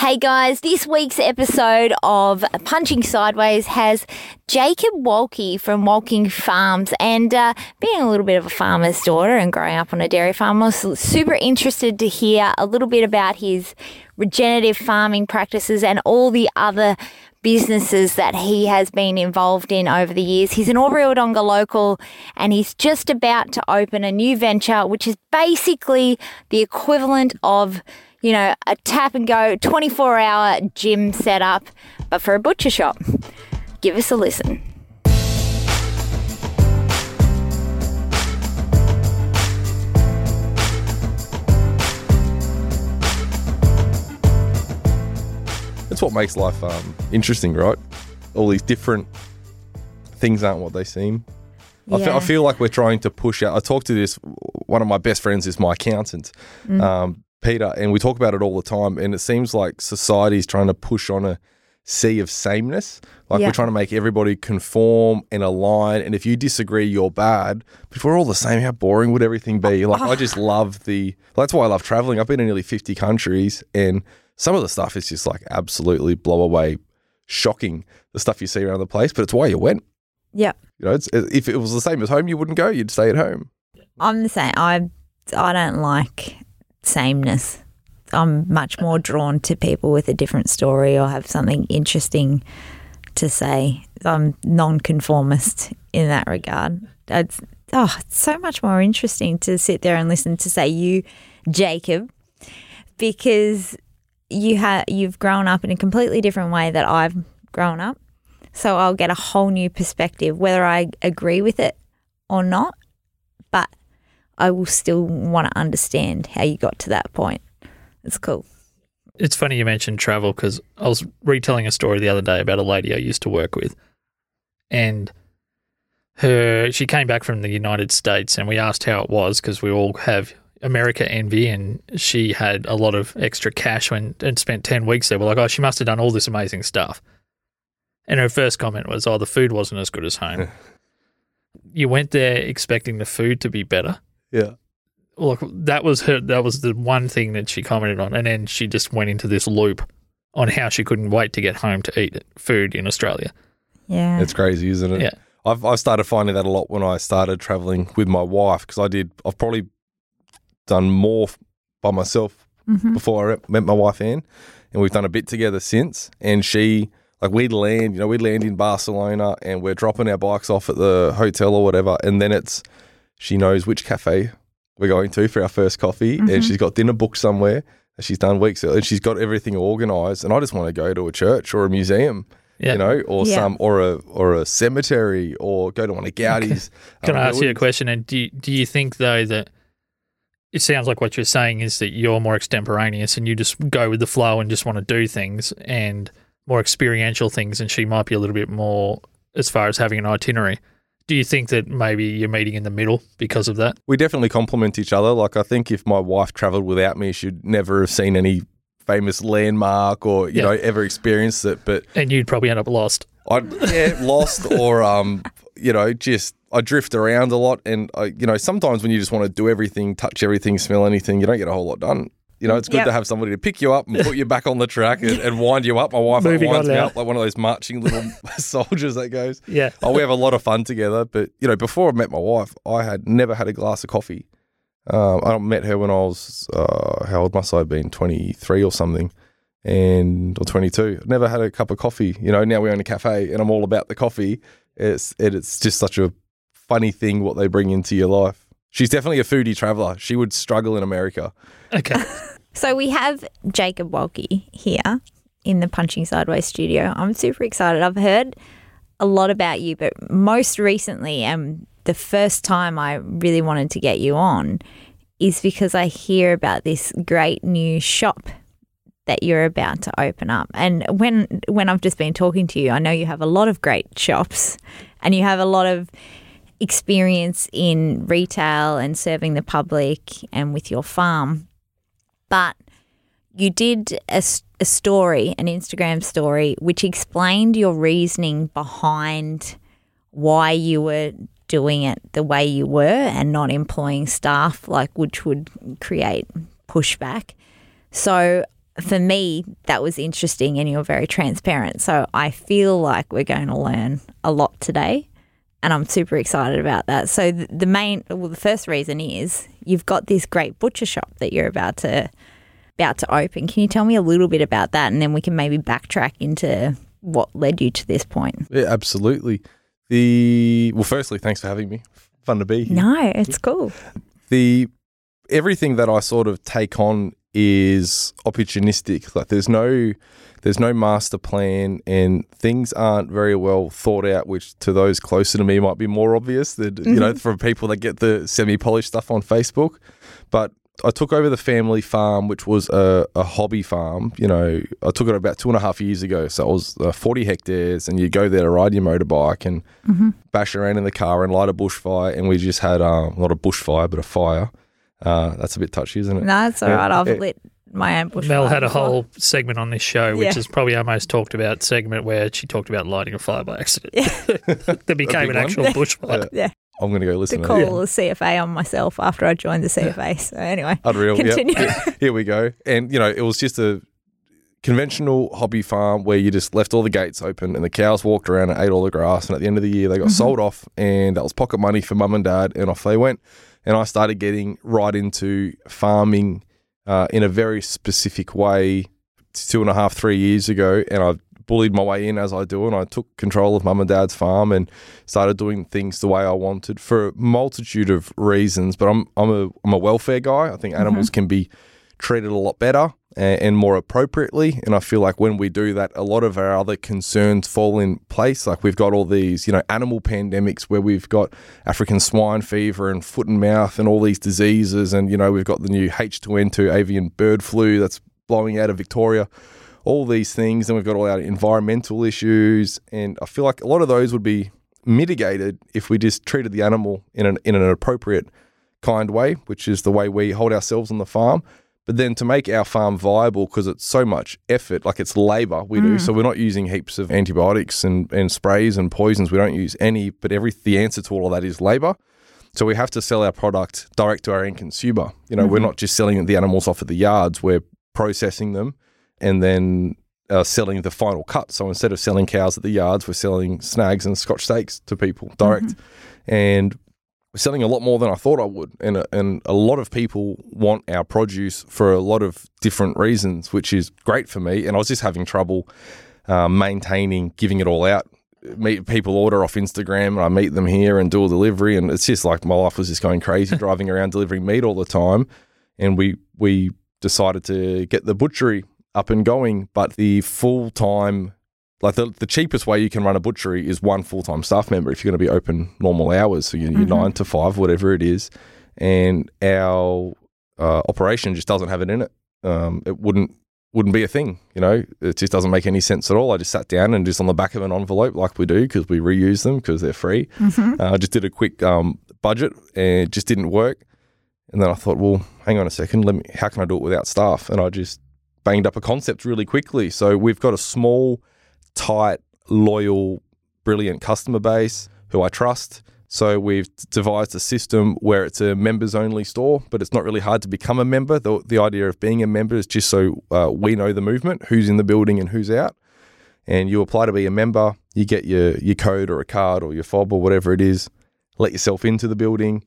Hey guys, this week's episode of Punching Sideways has Jacob Walke from Walking Farms. And uh, being a little bit of a farmer's daughter and growing up on a dairy farm, I was super interested to hear a little bit about his regenerative farming practices and all the other businesses that he has been involved in over the years. He's an Albury Wodonga local and he's just about to open a new venture, which is basically the equivalent of you know, a tap and go 24 hour gym setup, but for a butcher shop. Give us a listen. That's what makes life um, interesting, right? All these different things aren't what they seem. I, fe- I feel like we're trying to push out. I talked to this. One of my best friends is my accountant, um, Peter, and we talk about it all the time. And it seems like society's trying to push on a sea of sameness. Like Yeah. we're trying to make everybody conform and align. And if you disagree, you're bad. But if we're all the same, how boring would everything be? Like I just love the. That's why I love traveling. I've been in nearly 50 countries, and some of the stuff is just like absolutely blow away, shocking. The stuff you see around the place, but it's why you went. Yeah. You know, it's, if it was the same as home, you wouldn't go. You'd stay at home. I'm the same. I I don't like sameness. I'm much more drawn to people with a different story or have something interesting to say. I'm non-conformist in that regard. It's oh, it's so much more interesting to sit there and listen to say you, Jacob, because you have you've grown up in a completely different way that I've grown up. So I'll get a whole new perspective, whether I agree with it or not. But I will still want to understand how you got to that point. It's cool. It's funny you mentioned travel because I was retelling a story the other day about a lady I used to work with, and her she came back from the United States, and we asked how it was because we all have America envy, and she had a lot of extra cash when and spent ten weeks there. We're like, oh, she must have done all this amazing stuff, and her first comment was, oh, the food wasn't as good as home. you went there expecting the food to be better Yeah. look that was her that was the one thing that she commented on and then she just went into this loop on how she couldn't wait to get home to eat food in australia Yeah. It's crazy, isn't it? Yeah. I've, I've started finding that a lot when I started traveling with my wife because I did, I've probably done more by myself Mhm. before I met my wife, Anne, and we've done a bit together since. And she, like, we'd land, you know, we'd land in Barcelona and we're dropping our bikes off at the hotel or whatever. And then it's, she knows which cafe we're going to for our first coffee and she's got dinner booked somewhere. that She's done weeks and she's got everything organized. And I just want to go to a church or a museum yeah you know, or Yeah. some or a or a cemetery, or go to one of Gaudi's. can um, i ask you a question and do you, do you think though that it sounds like what you're saying is that you're more extemporaneous and you just go with the flow and just want to do things and more experiential things and she might be a little bit more as far as having an itinerary do you think that maybe you're meeting in the middle because of that We definitely complement each other. Like I think if my wife travelled without me, she'd never have seen any famous landmark or you Yeah. know ever experienced it. But and you'd probably end up lost I yeah lost or um you know just I drift around a lot, and I you know sometimes when you just want to do everything, touch everything, smell anything, you don't get a whole lot done. You know, it's good Yep. to have somebody to pick you up and put you back on the track and, and wind you up. My wife like, Moving winds me up like one of those marching little soldiers that goes. yeah oh, we have a lot of fun together. But you know, before I met my wife, I had never had a glass of coffee. Um, I met her when I was uh, how old must I have been? Twenty three or something, and or twenty two. Never had a cup of coffee. You know, now we own a cafe, and I'm all about the coffee. It's it, it's just such a funny thing what they bring into your life. She's definitely a foodie traveler. She would struggle in America. Okay So we have Jacob Walke here in the Punching Sideways studio. I'm super excited. I've heard a lot about you, but most recently, and the first time I really wanted to get you on is because I hear about this great new shop that you're about to open up. And when when I've just been talking to you, I know you have a lot of great shops and you have a lot of experience in retail and serving the public and with your farm. But you did a story, an Instagram story, which explained your reasoning behind why you were doing it the way you were and not employing staff, like which would create pushback. So for me, that was interesting and you're very transparent. So I feel like we're going to learn a lot today. And I'm super excited about that. So the, main, well, the first reason is you've got this great butcher shop that you're about to about to open. Can you tell me a little bit about that, and then we can maybe backtrack into what led you to this point? Yeah, absolutely. The well, firstly, thanks for having me. Fun to be here. No, it's cool. The everything that I sort of take on is opportunistic. Like there's no there's no master plan and things aren't very well thought out, which to those closer to me might be more obvious than you know, from people that get the semi polished stuff on Facebook. But I took over the family farm, which was a, a hobby farm. You know, I took it about two and a half years ago. So it was uh, 40 hectares, and you go there to ride your motorbike and bash around in the car and light a bushfire. And we just had um, not a bushfire, but a fire. Uh, that's a bit touchy, isn't it? No, it's all right. I've lit my own bush. Mel had a before. whole segment on this show, which Yeah. is probably our most talked about segment, where she talked about lighting a fire by accident. that became an one. actual bushfire. Yeah, I'm going to go listen to call that. a CFA on myself after I joined the CFA. So anyway, Unreal. Yep. Continue. Here we go. And, you know, it was just a conventional hobby farm where you just left all the gates open and the cows walked around and ate all the grass. And at the end of the year, they got Mm-hmm. sold off and that was pocket money for mum and dad. And off they went. And I started getting right into farming uh, in a very specific way two and a half, three years ago. And I bullied my way in as I do. And I took control of mum and dad's farm and started doing things the way I wanted for a multitude of reasons. But I'm, I'm, a, I'm a welfare guy. I think animals can be treated a lot better and, more appropriately. And I feel like when we do that, a lot of our other concerns fall in place. Like we've got all these, you know, animal pandemics where we've got African swine fever and foot and mouth and all these diseases. And, you know, we've got the new H2N2 avian bird flu that's blowing out of Victoria. All these things. And we've got all our environmental issues. And I feel like a lot of those would be mitigated if we just treated the animal in an, in an appropriate kind way, which is the way we hold ourselves on the farm. But then to make our farm viable, because it's so much effort, like it's labor we do. Mm. So we're not using heaps of antibiotics and, and sprays and poisons. We don't use any, but every the answer to all of that is labor. So we have to sell our product direct to our end consumer. You know, we're mm-hmm. not just selling the animals off at the yards. We're processing them and then uh, selling the final cut. So instead of selling cows at the yards, we're selling snags and scotch steaks to people direct. Mm-hmm. And we're selling a lot more than I thought I would. And a, and a lot of people want our produce for a lot of different reasons, which is great for me. And I was just having trouble um, maintaining giving it all out. Meet people order off Instagram, and I meet them here and do a delivery, and it's just like my life was just going crazy, driving around delivering meat all the time. And we we decided to get the butchery up and going, but the full time like the, the cheapest way you can run a butchery is one full time staff member if you're going to be open normal hours, so you're, you're nine to five, whatever it is, and our uh, operation just doesn't have it in it. Um, it wouldn't wouldn't be a thing, you know. It just doesn't make any sense at all. I just sat down and just on the back of an envelope, like we do, because we reuse them because they're free. Uh, I just did a quick um, budget and it just didn't work. And then I thought, well, hang on a second, let me. How can I do it without staff? And I just banged up a concept really quickly. So we've got a small tight, loyal, brilliant customer base who I trust. So we've devised a system where it's a members only store, but it's not really hard to become a member. The, the idea of being a member is just so uh, we know the movement, who's in the building and who's out. And you apply to be a member, you get your, your code or a card or your fob or whatever it is, let yourself into the building,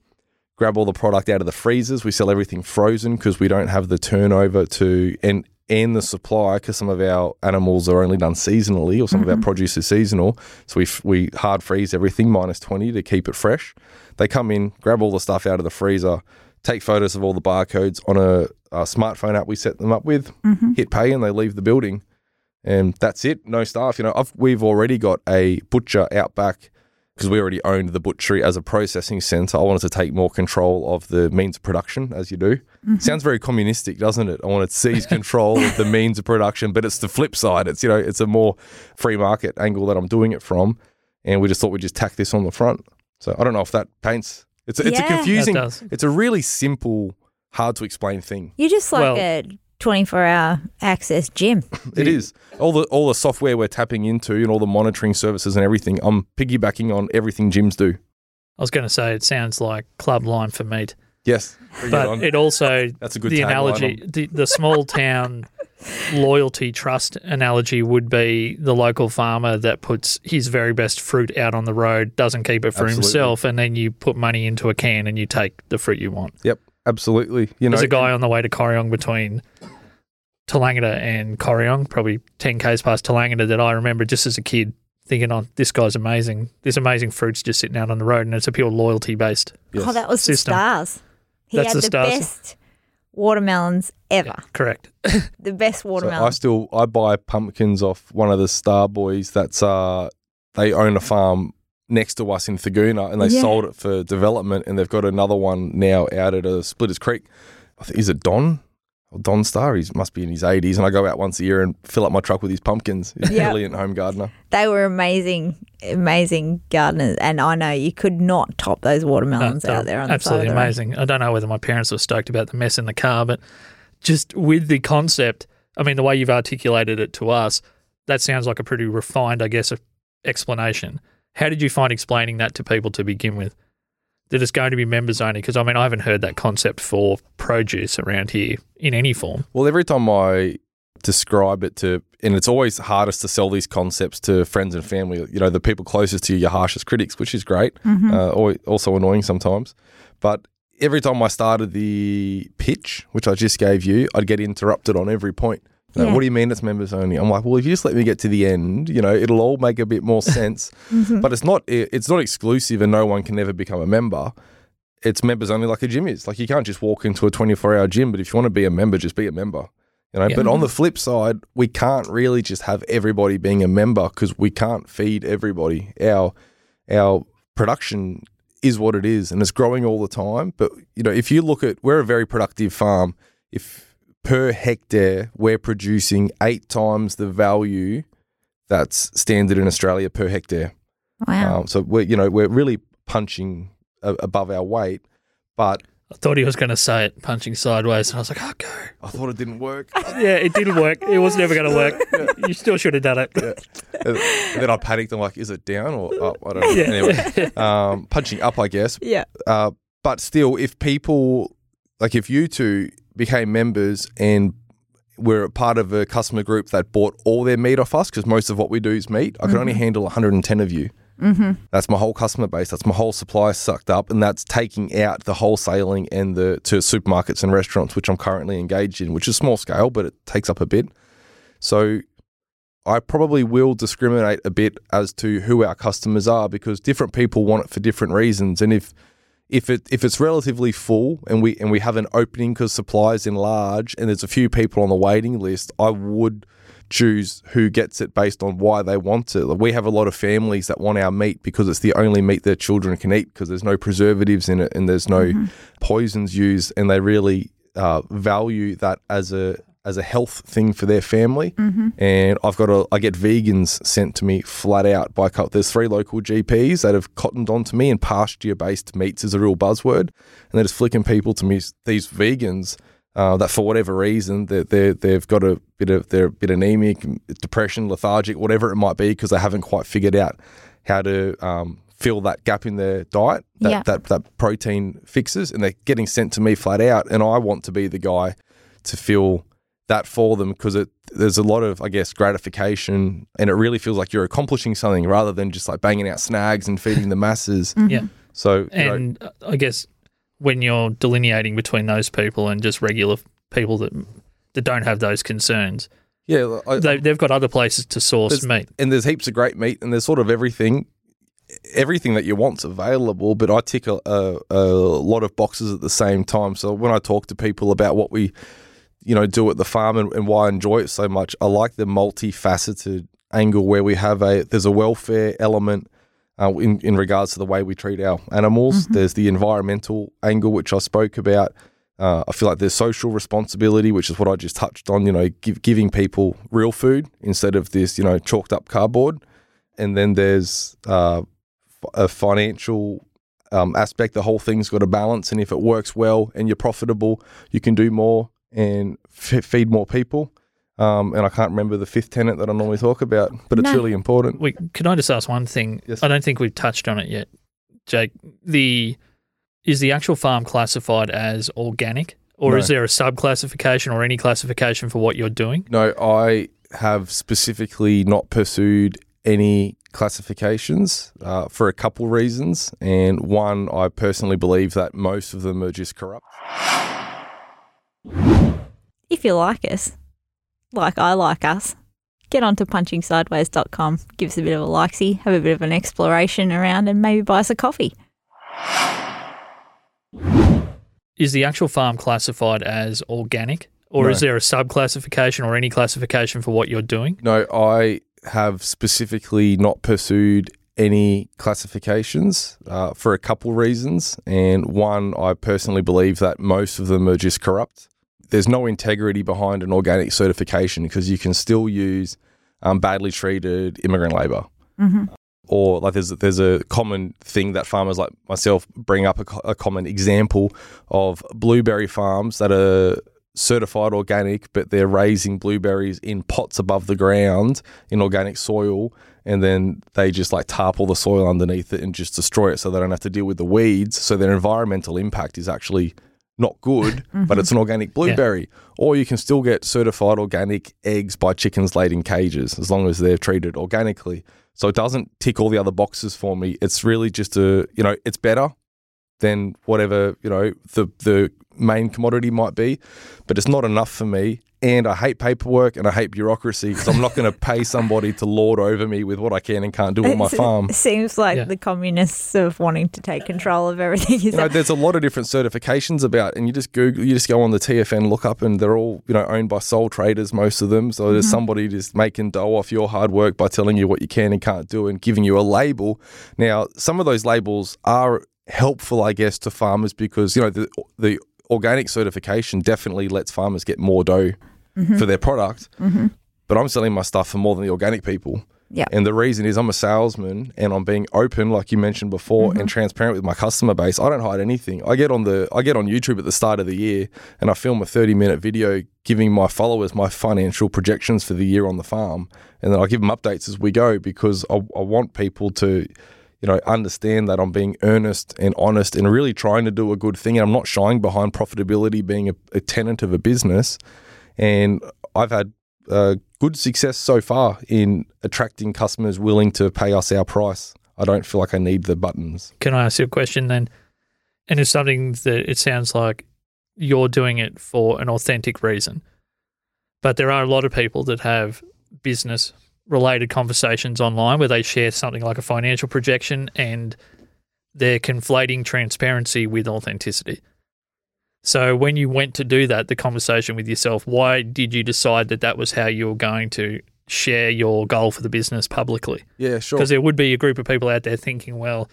grab all the product out of the freezers. We sell everything frozen because we don't have the turnover to and and the supply because some of our animals are only done seasonally or some of our mm-hmm. produce is seasonal. So we f- we hard freeze everything minus twenty to keep it fresh. They come in, grab all the stuff out of the freezer, take photos of all the barcodes on a, a smartphone app we set them up with, mm-hmm. hit pay, and they leave the building. And that's it. No staff. You know, I've, we've already got a butcher out back because we already owned the butchery as a processing center. I wanted to take more control of the means of production, as you do. Mm-hmm. Sounds very communistic, doesn't it? I want to seize control of the means of production, but it's the flip side. It's you know, it's a more free market angle that I'm doing it from, and we just thought we'd just tack this on the front. So I don't know if that paints. It's a, it's a confusing. That does. It's a really simple, hard to explain thing. You're just like Well- a 24 hour access gym. It is all the all the software we're tapping into and all the monitoring services and everything. I'm piggybacking on everything gyms do. I was going to say it sounds like Club Lime for meat, Yes, Bring it but on. it also That's a good the analogy the, the small town loyalty trust analogy would be the local farmer that puts his very best fruit out on the road, doesn't keep it for Absolutely. himself, and then you put money into a can and you take the fruit you want. Yep, absolutely. You know, There's a guy on the way to Corryong between Tallangatta and Corryong, probably 10 k's past Tallangatta, that I remember just as a kid thinking, "Oh, this guy's amazing. This amazing fruit's just sitting out on the road, and it's a pure loyalty based." Yes. Oh, that was System. the stars. He That's had the the, Stars. best watermelons ever. Correct. The best So I still I buy pumpkins off one of the star boys. That's uh they own a farm next to us in Thurgoona, and they Yeah. sold it for development, and they've got another one now out at a Splitters Creek. I think is it Don. Or Don Star, he must be in his 80s, and I go out once a year and fill up my truck with his pumpkins. He's a brilliant home gardener. they were amazing, amazing gardeners, and I know you could not top those watermelons No, out there on the absolutely side of the amazing. I don't know whether my parents were stoked about the mess in the car, but just with the concept, I mean, the way you've articulated it to us, that sounds like a pretty refined, I guess, explanation. How did you find explaining that to people to begin with? That it's going to be members only? Because I mean, I haven't heard that concept for produce around here in any form. Well, every time I describe it to, and it's always hardest to sell these concepts to friends and family, you know, the people closest to you, your harshest critics, which is great, uh, also annoying sometimes. But every time I started the pitch, which I just gave you, I'd get interrupted on every point. Yeah. What do you mean it's members only? I'm like, well, if you just let me get to the end, you know, it'll all make a bit more sense. Mm-hmm. But it's not it's not exclusive, and no one can ever become a member. It's members only, like a gym is. Like you can't just walk into a 24 hour gym, but if you want to be a member, just be a member. You know, Yeah. but on the mm-hmm. flip side, we can't really just have everybody being a member because we can't feed everybody. Our our production is what it is, and it's growing all the time. But you know, if you look at, we're a very productive farm. If per hectare we're producing eight times the value that's standard in Australia per hectare. Wow. Um, so we're you know we're really punching a- above our weight. But I thought he was going to say it punching sideways, and I was like, oh, go. I thought it didn't work. Yeah, it didn't work. It was never going to work. You still should have done it. and then I panicked. I'm like, is it down or up? I don't know. Yeah. Anyway, um, punching up, I guess. yeah. Uh, but still, if people like if you two became members and were a part of a customer group that bought all their meat off us, because most of what we do is meat, I can only handle 110 of you. Mm-hmm. That's my whole customer base. That's my whole supply sucked up, and that's taking out the wholesaling and the to supermarkets and restaurants, which I'm currently engaged in, which is small scale, but it takes up a bit. So I probably will discriminate a bit as to who our customers are because different people want it for different reasons, and if if it if it's relatively full and we and we have an opening because supply is enlarged and there's a few people on the waiting list, I would choose who gets it based on why they want it. Like, we have a lot of families that want our meat because it's the only meat their children can eat because there's no preservatives in it and there's no poisons used, and they really uh, value that as a as a health thing for their family. And I've got a I get vegans sent to me flat out by there's three local GPs that have cottoned onto me and pasture based meats is a real buzzword, and they're just flicking people to me these vegans uh, that for whatever reason they they they've got a bit of they're a bit anemic, depression, lethargic, whatever it might be, because they haven't quite figured out how to um, fill that gap in their diet that, Yeah. that that protein fixes, and they're getting sent to me flat out, and I want to be the guy to fill that for them because it there's a lot of I guess gratification, and it really feels like you're accomplishing something rather than just like banging out snags and feeding the masses. Yeah. So you know, And uh, I guess when you're delineating between those people and just regular people that that don't have those concerns, yeah, I, they, they've got other places to source meat. and there's heaps of great meat, and there's sort of everything. Everything that you want's available, but I tick a, a, a lot of boxes at the same time. So when I talk to people about what we, you know, do at the farm and, and why I enjoy it so much, I like the multifaceted angle where we have a there's a welfare element uh, in in regards to the way we treat our animals. There's the environmental angle which I spoke about. Uh, I feel like there's social responsibility, which is what I just touched on. You know, give, giving people real food instead of this, you know, chalked up cardboard. And then there's uh, a financial um, aspect. The whole thing's got a balance, and if it works well and you're profitable, you can do more and f- feed more people. Um, and I can't remember the fifth tenant that I normally talk about, but it's No. really important. We, can I just ask one thing? Yes. I don't think we've touched on it yet, Jake. The is the actual farm classified as organic, or No. is there a sub classification or any classification for what you're doing? No, I have specifically not pursued any classifications uh, for a couple reasons. And one, I personally believe that most of them are just corrupt. If you like us, like I like us, get onto punchingsideways.com, give us a bit of a likesy, have a bit of an exploration around, and maybe buy us a coffee. Is the actual farm classified as organic, or No. is there a sub classification or any classification for what you're doing? No, I have specifically not pursued any classifications uh, for a couple reasons. And one, I personally believe that most of them are just corrupt. There's no integrity behind an organic certification because you can still use um, badly treated immigrant labor. Mm-hmm. or like there's there's a common thing that farmers like myself bring up a, a common example of blueberry farms that are certified organic but they're raising blueberries in pots above the ground in organic soil and then they just like tarp all the soil underneath it and just destroy it so they don't have to deal with the weeds so their environmental impact is actually not good but it's an mm-hmm. organic blueberry. Or you can still get certified organic eggs by chickens laid in cages as long as they're treated organically. So it doesn't tick all the other boxes for me. It's really just a, you know, it's better than whatever, you know, the the main commodity might be, but it's not enough for me. And I hate paperwork and I hate bureaucracy because I'm not going to pay somebody to lord over me with what I can and can't do on my farm. It Seems like Yeah. the communists of wanting to take control of everything. Is You know, there's a lot of different certifications about, and you just Google, you just go on the TFN lookup, and they're all you know owned by sole traders, most of them. So there's mm-hmm. somebody just making dough off your hard work by telling you what you can and can't do, and giving you a label. Now, some of those labels are helpful, I guess, to farmers because you know the the organic certification definitely lets farmers get more dough for their product. But I'm selling my stuff for more than the organic people. Yeah. And the reason is I'm a salesman and I'm being open, like you mentioned before, Mm-hmm. and transparent with my customer base. I don't hide anything. I get on the I get on YouTube at the start of the year and I film a 30 minute video giving my followers my financial projections for the year on the farm. And then I give them updates as we go because I, I want people to you know, understand that I'm being earnest and honest and really trying to do a good thing. And I'm not shying behind profitability being a, a tenant of a business. And I've had uh, good success so far in attracting customers willing to pay us our price. I don't feel like I need the buttons. Can I ask you a question then? And it's something that it sounds like you're doing it for an authentic reason. But there are a lot of people that have business related conversations online where they share something like a financial projection and they're conflating transparency with authenticity. So when you went to do that, the conversation with yourself, why did you decide that that was how you were going to share your goal for the business publicly? Yeah, sure. Because there would be a group of people out there thinking, well,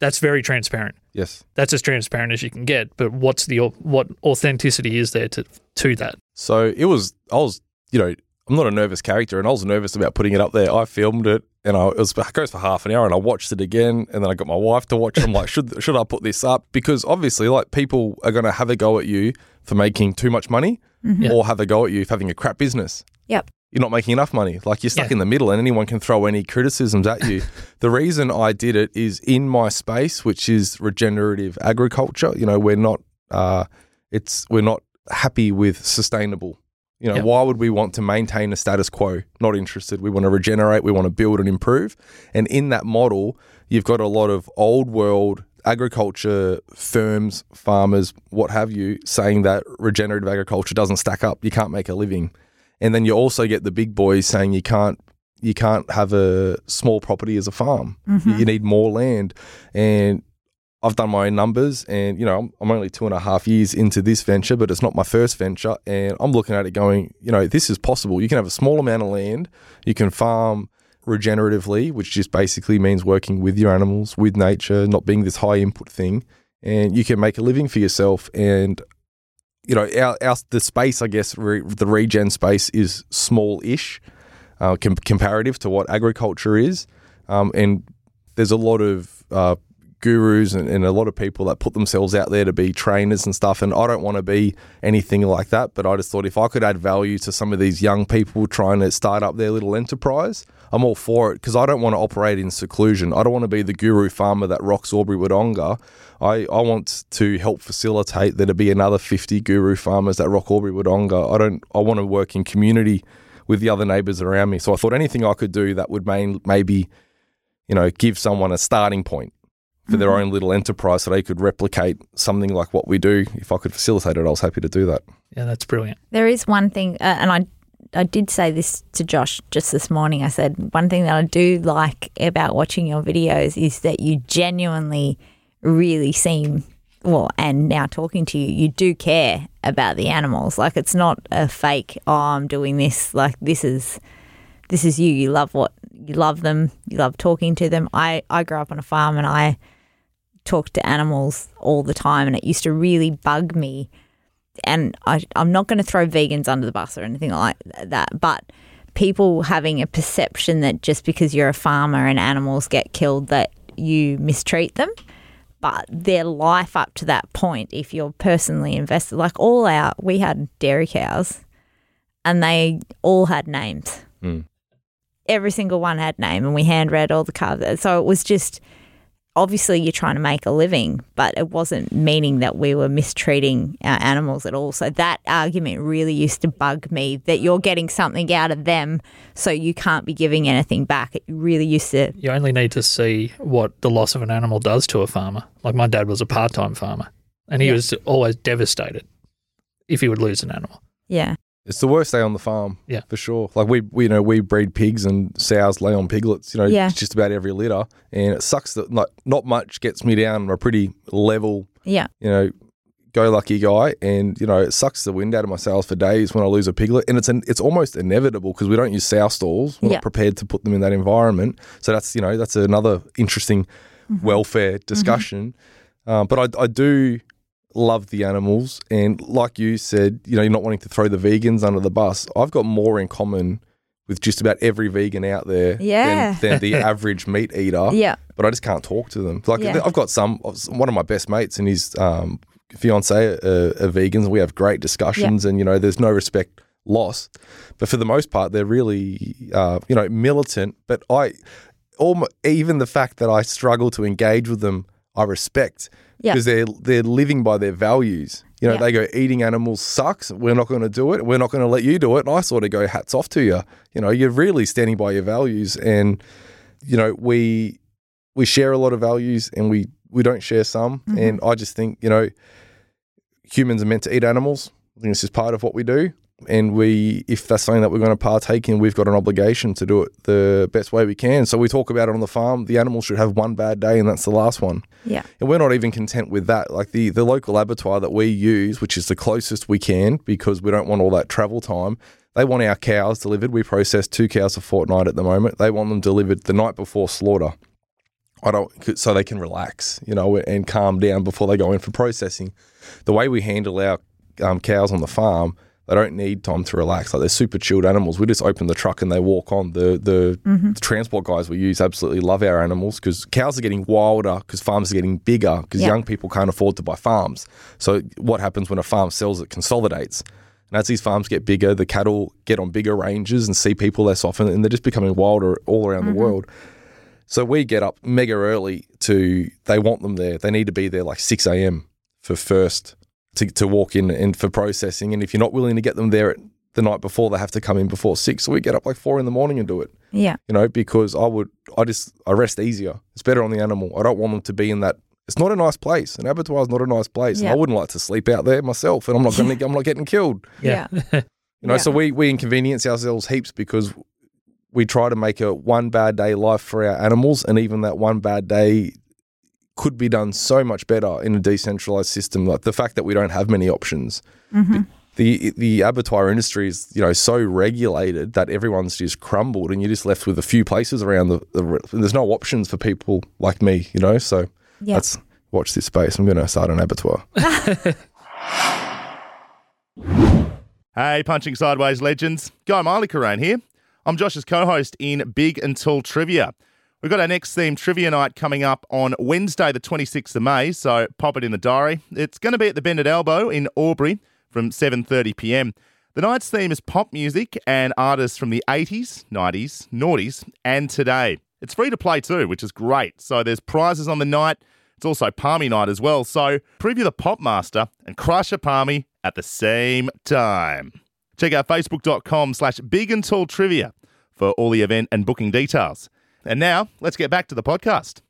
that's very transparent. Yes. That's as transparent as you can get. But what's the what authenticity is there to to that? So it was, I was, you know, I'm not a nervous character and I was nervous about putting it up there. I filmed it and I, it, was, it goes for half an hour and I watched it again and then I got my wife to watch it. I'm like, should, should I put this up? Because obviously, like, people are going to have a go at you for making too much money Yeah. or have a go at you for having a crap business. Yep. You're not making enough money. Like, you're stuck Yeah. in the middle and anyone can throw any criticisms at you. the reason I did it is in my space, which is regenerative agriculture. You know, we're not, uh, it's, we're not happy with sustainable. You know, Yeah. why would we want to maintain a status quo? Not interested. We want to regenerate, we want to build and improve. And in that model, you've got a lot of old world agriculture firms, farmers, what have you, saying that regenerative agriculture doesn't stack up. You can't make a living. And then you also get the big boys saying you can't you can't have a small property as a farm. You- You need more land. And I've done my own numbers, and you know I'm, only two and a half years into this venture, but it's not my first venture, and I'm looking at it going, you know, this is possible. You can have a small amount of land, you can farm regeneratively, which just basically means working with your animals, with nature, not being this high input thing, and you can make a living for yourself. And you know, our, our the space, I guess, re, the regen space is small-ish uh, com- comparative to what agriculture is, um, and there's a lot of uh, gurus and, and a lot of people that put themselves out there to be trainers and stuff. And I don't want to be anything like that. But I just thought if I could add value to some of these young people trying to start up their little enterprise, I'm all for it because I don't want to operate in seclusion. I don't want to be the guru farmer that rocks Albury Wodonga. I, I want to help facilitate there to be another 50 guru farmers that rock Albury Wodonga. I don't. I want to work in community with the other neighbours around me. So I thought anything I could do that would main, maybe, you know, give someone a starting point for their own little enterprise so they could replicate something like what we do. If I could facilitate it, I was happy to do that. Yeah, that's brilliant. There is one thing, uh, and I I did say this to Josh just this morning. I said one thing that I do like about watching your videos is that you genuinely really seem well, and now talking to you, you do care about the animals. Like it's not a fake. Oh, I'm doing this. Like this is this is you. You love what you love them. You love talking to them. I I grew up on a farm and I talked to animals all the time, and it used to really bug me. And I, I'm not going to throw vegans under the bus or anything like that, but people having a perception that just because you're a farmer and animals get killed, that you mistreat them. But their life up to that point, if you're personally invested, like all our, we had dairy cows and they all had names. Mm. Every single one had name, and we hand read all the calves. So it was just obviously you're trying to make a living, but it wasn't meaning that we were mistreating our animals at all. So that argument really used to bug me that you're getting something out of them, so you can't be giving anything back. It really used to. You only need to see what the loss of an animal does to a farmer. Like my dad was a part time farmer, and he Yeah. was always devastated if he would lose an animal. Yeah. It's the worst day on the farm, Yeah. for sure. Like we, we, you know, we breed pigs and sows lay on piglets. You know, Yeah. just about every litter, and it sucks that not not much gets me down. I'm a pretty level, Yeah. you know, go lucky guy, and you know, it sucks the wind out of my sails for days when I lose a piglet, and it's an, it's almost inevitable because we don't use sow stalls. We're Yeah. not prepared to put them in that environment. So that's you know that's another interesting welfare discussion. Um, but I, I do love the animals, and like you said, you know, you're not wanting to throw the vegans under the bus. I've got more in common with just about every vegan out there Yeah. than, than the average meat eater. Yeah. But I just can't talk to them. Like Yeah. I've got some one of my best mates and his um, fiance are, are vegans. We have great discussions, and you know, there's no respect lost. But for the most part, they're really uh, you know militant. But I, almo even the fact that I struggle to engage with them, I respect Yeah. because they're they're living by their values. You know, Yeah. they go eating animals sucks. We're not going to do it. We're not going to let you do it. And I sort of go hats off to you. You know, you're really standing by your values, and you know we we share a lot of values, and we we don't share some. Mm-hmm. And I just think you know humans are meant to eat animals. I think it's just part of what we do. And we, if that's something that we're going to partake in, we've got an obligation to do it the best way we can. So we talk about it on the farm. The animals should have one bad day, and that's the last one. Yeah. And we're not even content with that. Like the, the local abattoir that we use, which is the closest we can because we don't want all that travel time, they want our cows delivered. We process two cows a fortnight at the moment. They want them delivered the night before slaughter. I don't, so they can relax, you know, and calm down before they go in for processing. The way we handle our um, cows on the farm, they don't need time to relax. Like they're super chilled animals. We just open the truck and they walk on. The the, mm-hmm. the transport guys we use absolutely love our animals because cows are getting wilder because farms are getting bigger because young people can't afford to buy farms. So what happens when a farm sells? It consolidates. And as these farms get bigger, the cattle get on bigger ranges and see people less often, and they're just becoming wilder all around the mm-hmm. world. So we get up mega early to. They want them there. They need to be there like six a.m. for first to, to walk in and for processing. And if you're not willing to get them there at the night before, they have to come in before six. So we get up like four in the morning and do it. Yeah. You know, because I would, I just, I rest easier. It's better on the animal. I don't want them to be in that. It's not a nice place. An abattoir is not a nice place. And I wouldn't like to sleep out there myself, and I'm not going to. I'm not getting killed. Yeah. You know, Yeah. so we we inconvenience ourselves heaps because we try to make a one bad day life for our animals, and even that one bad day could be done so much better in a decentralized system. Like the fact that we don't have many options. Mm-hmm. The the abattoir industry is you know so regulated that everyone's just crumbled, and you're just left with a few places around the. the there's no options for people like me, you know. So Yeah. let's watch this space. I'm going to start an abattoir. Hey, Punching Sideways legends. Guy Miley Corrane here. I'm Josh's co host in Big and Tall Trivia. We've got our next theme trivia night coming up on Wednesday, the 26th of May, so pop it in the diary. It's going to be at the Bended Elbow in Albury from 7:30 p.m. The night's theme is pop music and artists from the 80s, 90s, noughties, and today. It's free to play too, which is great. So there's prizes on the night. It's also Palmy night as well. So preview the Pop Master and crush a Palmy at the same time. Check out facebook.com slash big and tall trivia for all the event and booking details. And now let's get back to the podcast.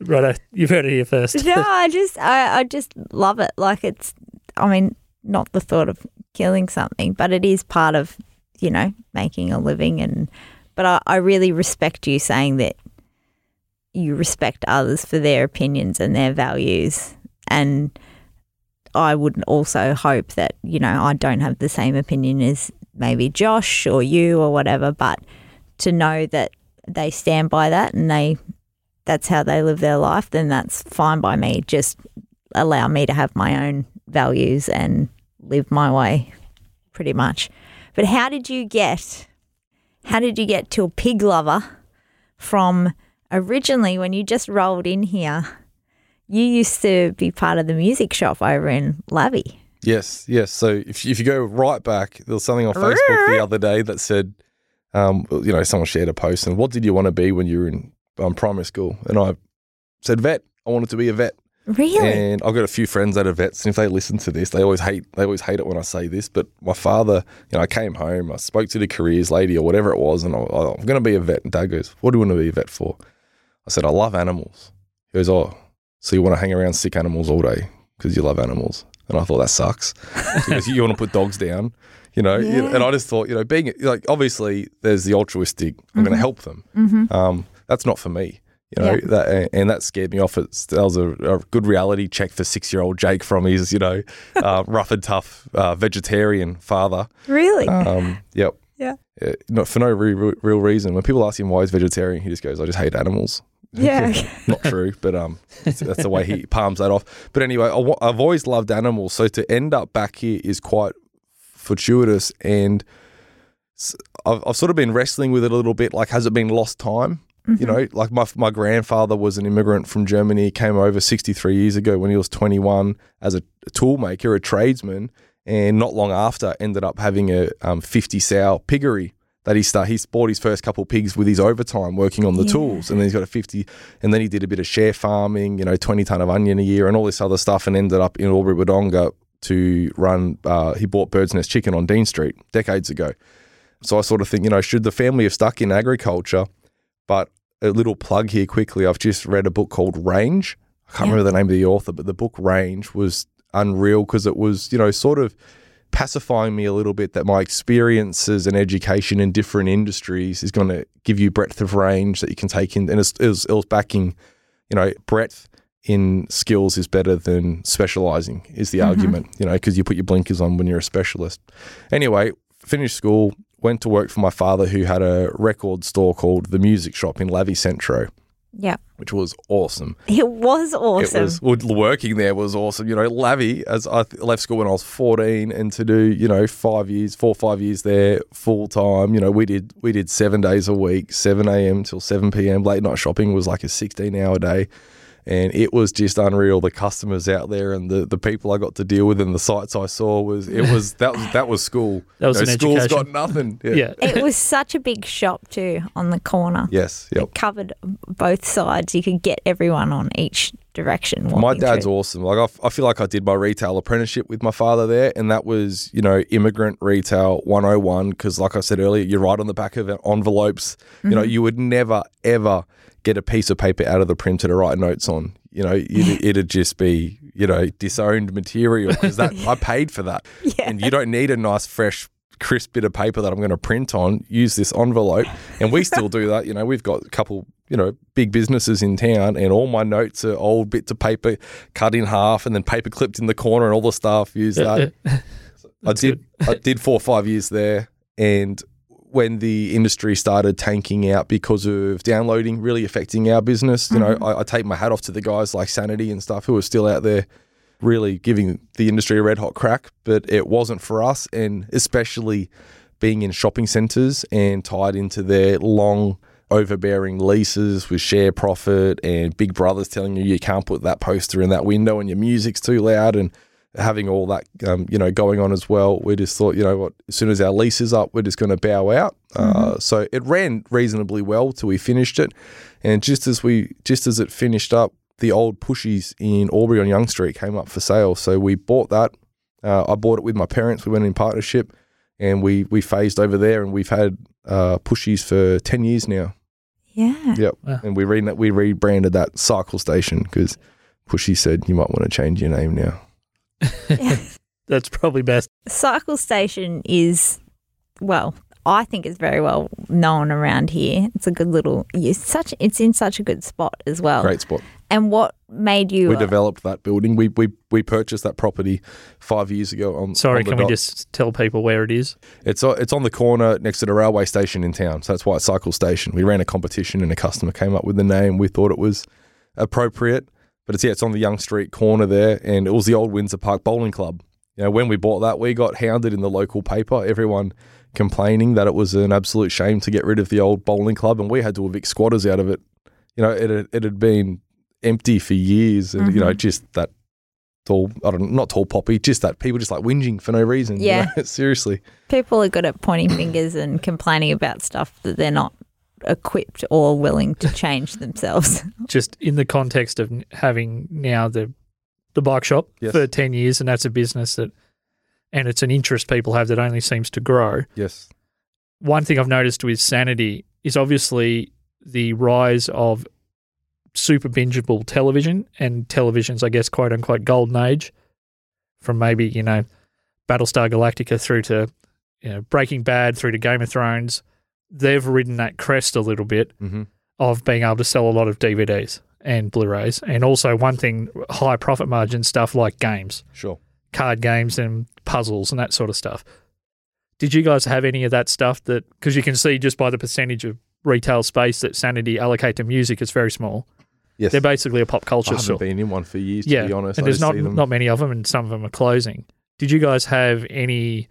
Right, you've heard it here first. No, I just I, I just love it. Like it's I mean, not the thought of killing something, but it is part of, you know, making a living and but I, I really respect you saying that you respect others for their opinions and their values and I would also hope that, you know, I don't have the same opinion as maybe Josh or you or whatever, but to know that they stand by that and they that's how they live their life, then that's fine by me. Just allow me to have my own values and live my way pretty much. But how did you get how did you get to a pig lover from originally when you just rolled in here? You used to be part of the music shop over in Lavy. Yes, yes. So if, if you go right back, there was something on Facebook the other day that said, um, you know, someone shared a post and what did you want to be when you were in um, primary school? And I said vet. I wanted to be a vet. Really? And I've got a few friends that are vets, and if they listen to this, they always hate they always hate it when I say this. But my father, you know, I came home, I spoke to the careers lady or whatever it was, and I, I'm going to be a vet. And Dad goes, "What do you want to be a vet for?" I said, "I love animals." He goes, "Oh, so you want to hang around sick animals all day because you love animals?" And I thought that sucks. because you want to put dogs down, you know. Yeah. And I just thought, you know, being like obviously there's the altruistic. I'm going to help them. mm-hmm. Um, that's not for me. You know, Yeah. that, and that scared me off. It's, that was a, a good reality check for six year old Jake from his, you know, uh, rough and tough uh, vegetarian father. Really? Um, yep. Yeah. Uh, not for no re- real reason. When people ask him why he's vegetarian, he just goes, "I just hate animals." Yeah. Not true, but um, that's, the way he palms that off. But anyway, I I've always loved animals, so to end up back here is quite fortuitous, and I've, I've sort of been wrestling with it a little bit. Like, has it been lost time? You know, like my my grandfather was an immigrant from Germany, came over 63 years ago when he was 21 as a tool maker, a tradesman, and not long after ended up having a um, 50 sow piggery that he start. He bought his first couple pigs with his overtime working on the Yeah. tools, and then he's got a 50, and then he did a bit of share farming, you know, 20 ton of onion a year, and all this other stuff, and ended up in Albury Wodonga to run. Uh, he bought Bird's Nest Chicken on Dean Street decades ago. So I sort of think, you know, should the family have stuck in agriculture? But a little plug here quickly. I've just read a book called Range. I can't Yeah. remember the name of the author, but the book Range was unreal because it was, you know, sort of pacifying me a little bit that my experiences and education in different industries is going to give you breadth of range that you can take in. And it's, it, was, it was backing, you know, breadth in skills is better than specializing, is the mm-hmm. argument, you know, because you put your blinkers on when you're a specialist. Anyway, finished school, went to work for my father who had a record store called The Music Shop in Lavi Centro, Yeah. which was awesome. It was awesome. It was working there was awesome. You know, Lavi, as I th- left school when I was fourteen, and to do you know five years, four or five years there full time. You know, we did we did seven days a week, seven a.m. till seven p.m. Late night shopping was like a sixteen hour day. And it was just unreal. The customers out there and the, the people I got to deal with and the sites I saw was it was that was that was school. That was You know, an school's education. got nothing. Yeah. Yeah. it was such a big shop too on the corner. Yes. Yep. It covered both sides. You could get everyone on each direction. My dad's through. awesome. Like I, f- I feel like I did my retail apprenticeship with my father there, and that was you know immigrant retail 101. Because like I said earlier, you write on the back of envelopes. You mm-hmm. know, you would never ever get a piece of paper out of the printer to write notes on. You know, it'd, it'd just be you know disowned material because that I paid for that, Yeah. and you don't need a nice fresh. Crisp bit of paper that I'm going to print on. Use this envelope, and we still do that. You know, we've got a couple, you know, big businesses in town, and all my notes are old bits of paper cut in half and then paper clipped in the corner, and all the staff use that. I did I did four or five years there, and when the industry started tanking out because of downloading really affecting our business, you know, mm-hmm. I, I take my hat off to the guys like Sanity and stuff who are still out there really giving the industry a red hot crack, but it wasn't for us, and especially being in shopping centres and tied into their long overbearing leases with share profit and big brothers telling you you can't put that poster in that window and your music's too loud and having all that um, you know going on as well we just thought you know what as soon as our lease is up we're just going to bow out uh, so it ran reasonably well till we finished it and just as we just as it finished up the old pushies in Albury on Young Street came up for sale so we bought that uh, I bought it with my parents we went in partnership and we we phased over there and we've had uh, pushies for 10 years now Yeah. Yep. Wow. And we re- we rebranded that cycle station because Pushy said you might want to change your name now. That's probably best. Cycle Station is, well, I think it's very well known around here. It's a good little. It's such. It's in such a good spot as well. Great spot. And what made you? We developed that building. We we we purchased that property five years ago. On Sorry, on the can we just tell people where it is? It's o- it's on the corner next to the railway station in town. So that's why it's Cycle Station. We ran a competition and a customer came up with the name. We thought it was appropriate, but it's yeah, it's on the Young Street corner there, and it was the old Windsor Park Bowling Club. You know, when we bought that, we got hounded in the local paper. Everyone complaining that it was an absolute shame to get rid of the old bowling club, and we had to evict squatters out of it. You know, it had, it had been empty for years, and you know, mm-hmm. just that tall, I don't know, not tall poppy, just that people just like whinging for no reason. you Yeah. know? seriously. people are good at pointing fingers and complaining about stuff that they're not equipped or willing to change themselves. Just in the context of having now the the bike shop Yes. for ten years, and that's a business that, and it's an interest people have that only seems to grow. Yes. One thing I've noticed with Sanity is obviously the rise of super bingeable television and television's, I guess, quote unquote golden age, from maybe you know Battlestar Galactica through to you know Breaking Bad through to Game of Thrones. They've ridden that crest a little bit Mm-hmm. of being able to sell a lot of DVDs and Blu-rays, and also one thing, high profit margin stuff like games, Sure. card games, and puzzles and that sort of stuff. Did you guys have any of that stuff? That because you can see just by the percentage of retail space that Sanity allocate to music, it's very small. Yes. They're basically a pop culture. I haven't store. been in one for years, to yeah, be honest. and I there's not not many of them, and some of them are closing. Did you guys have any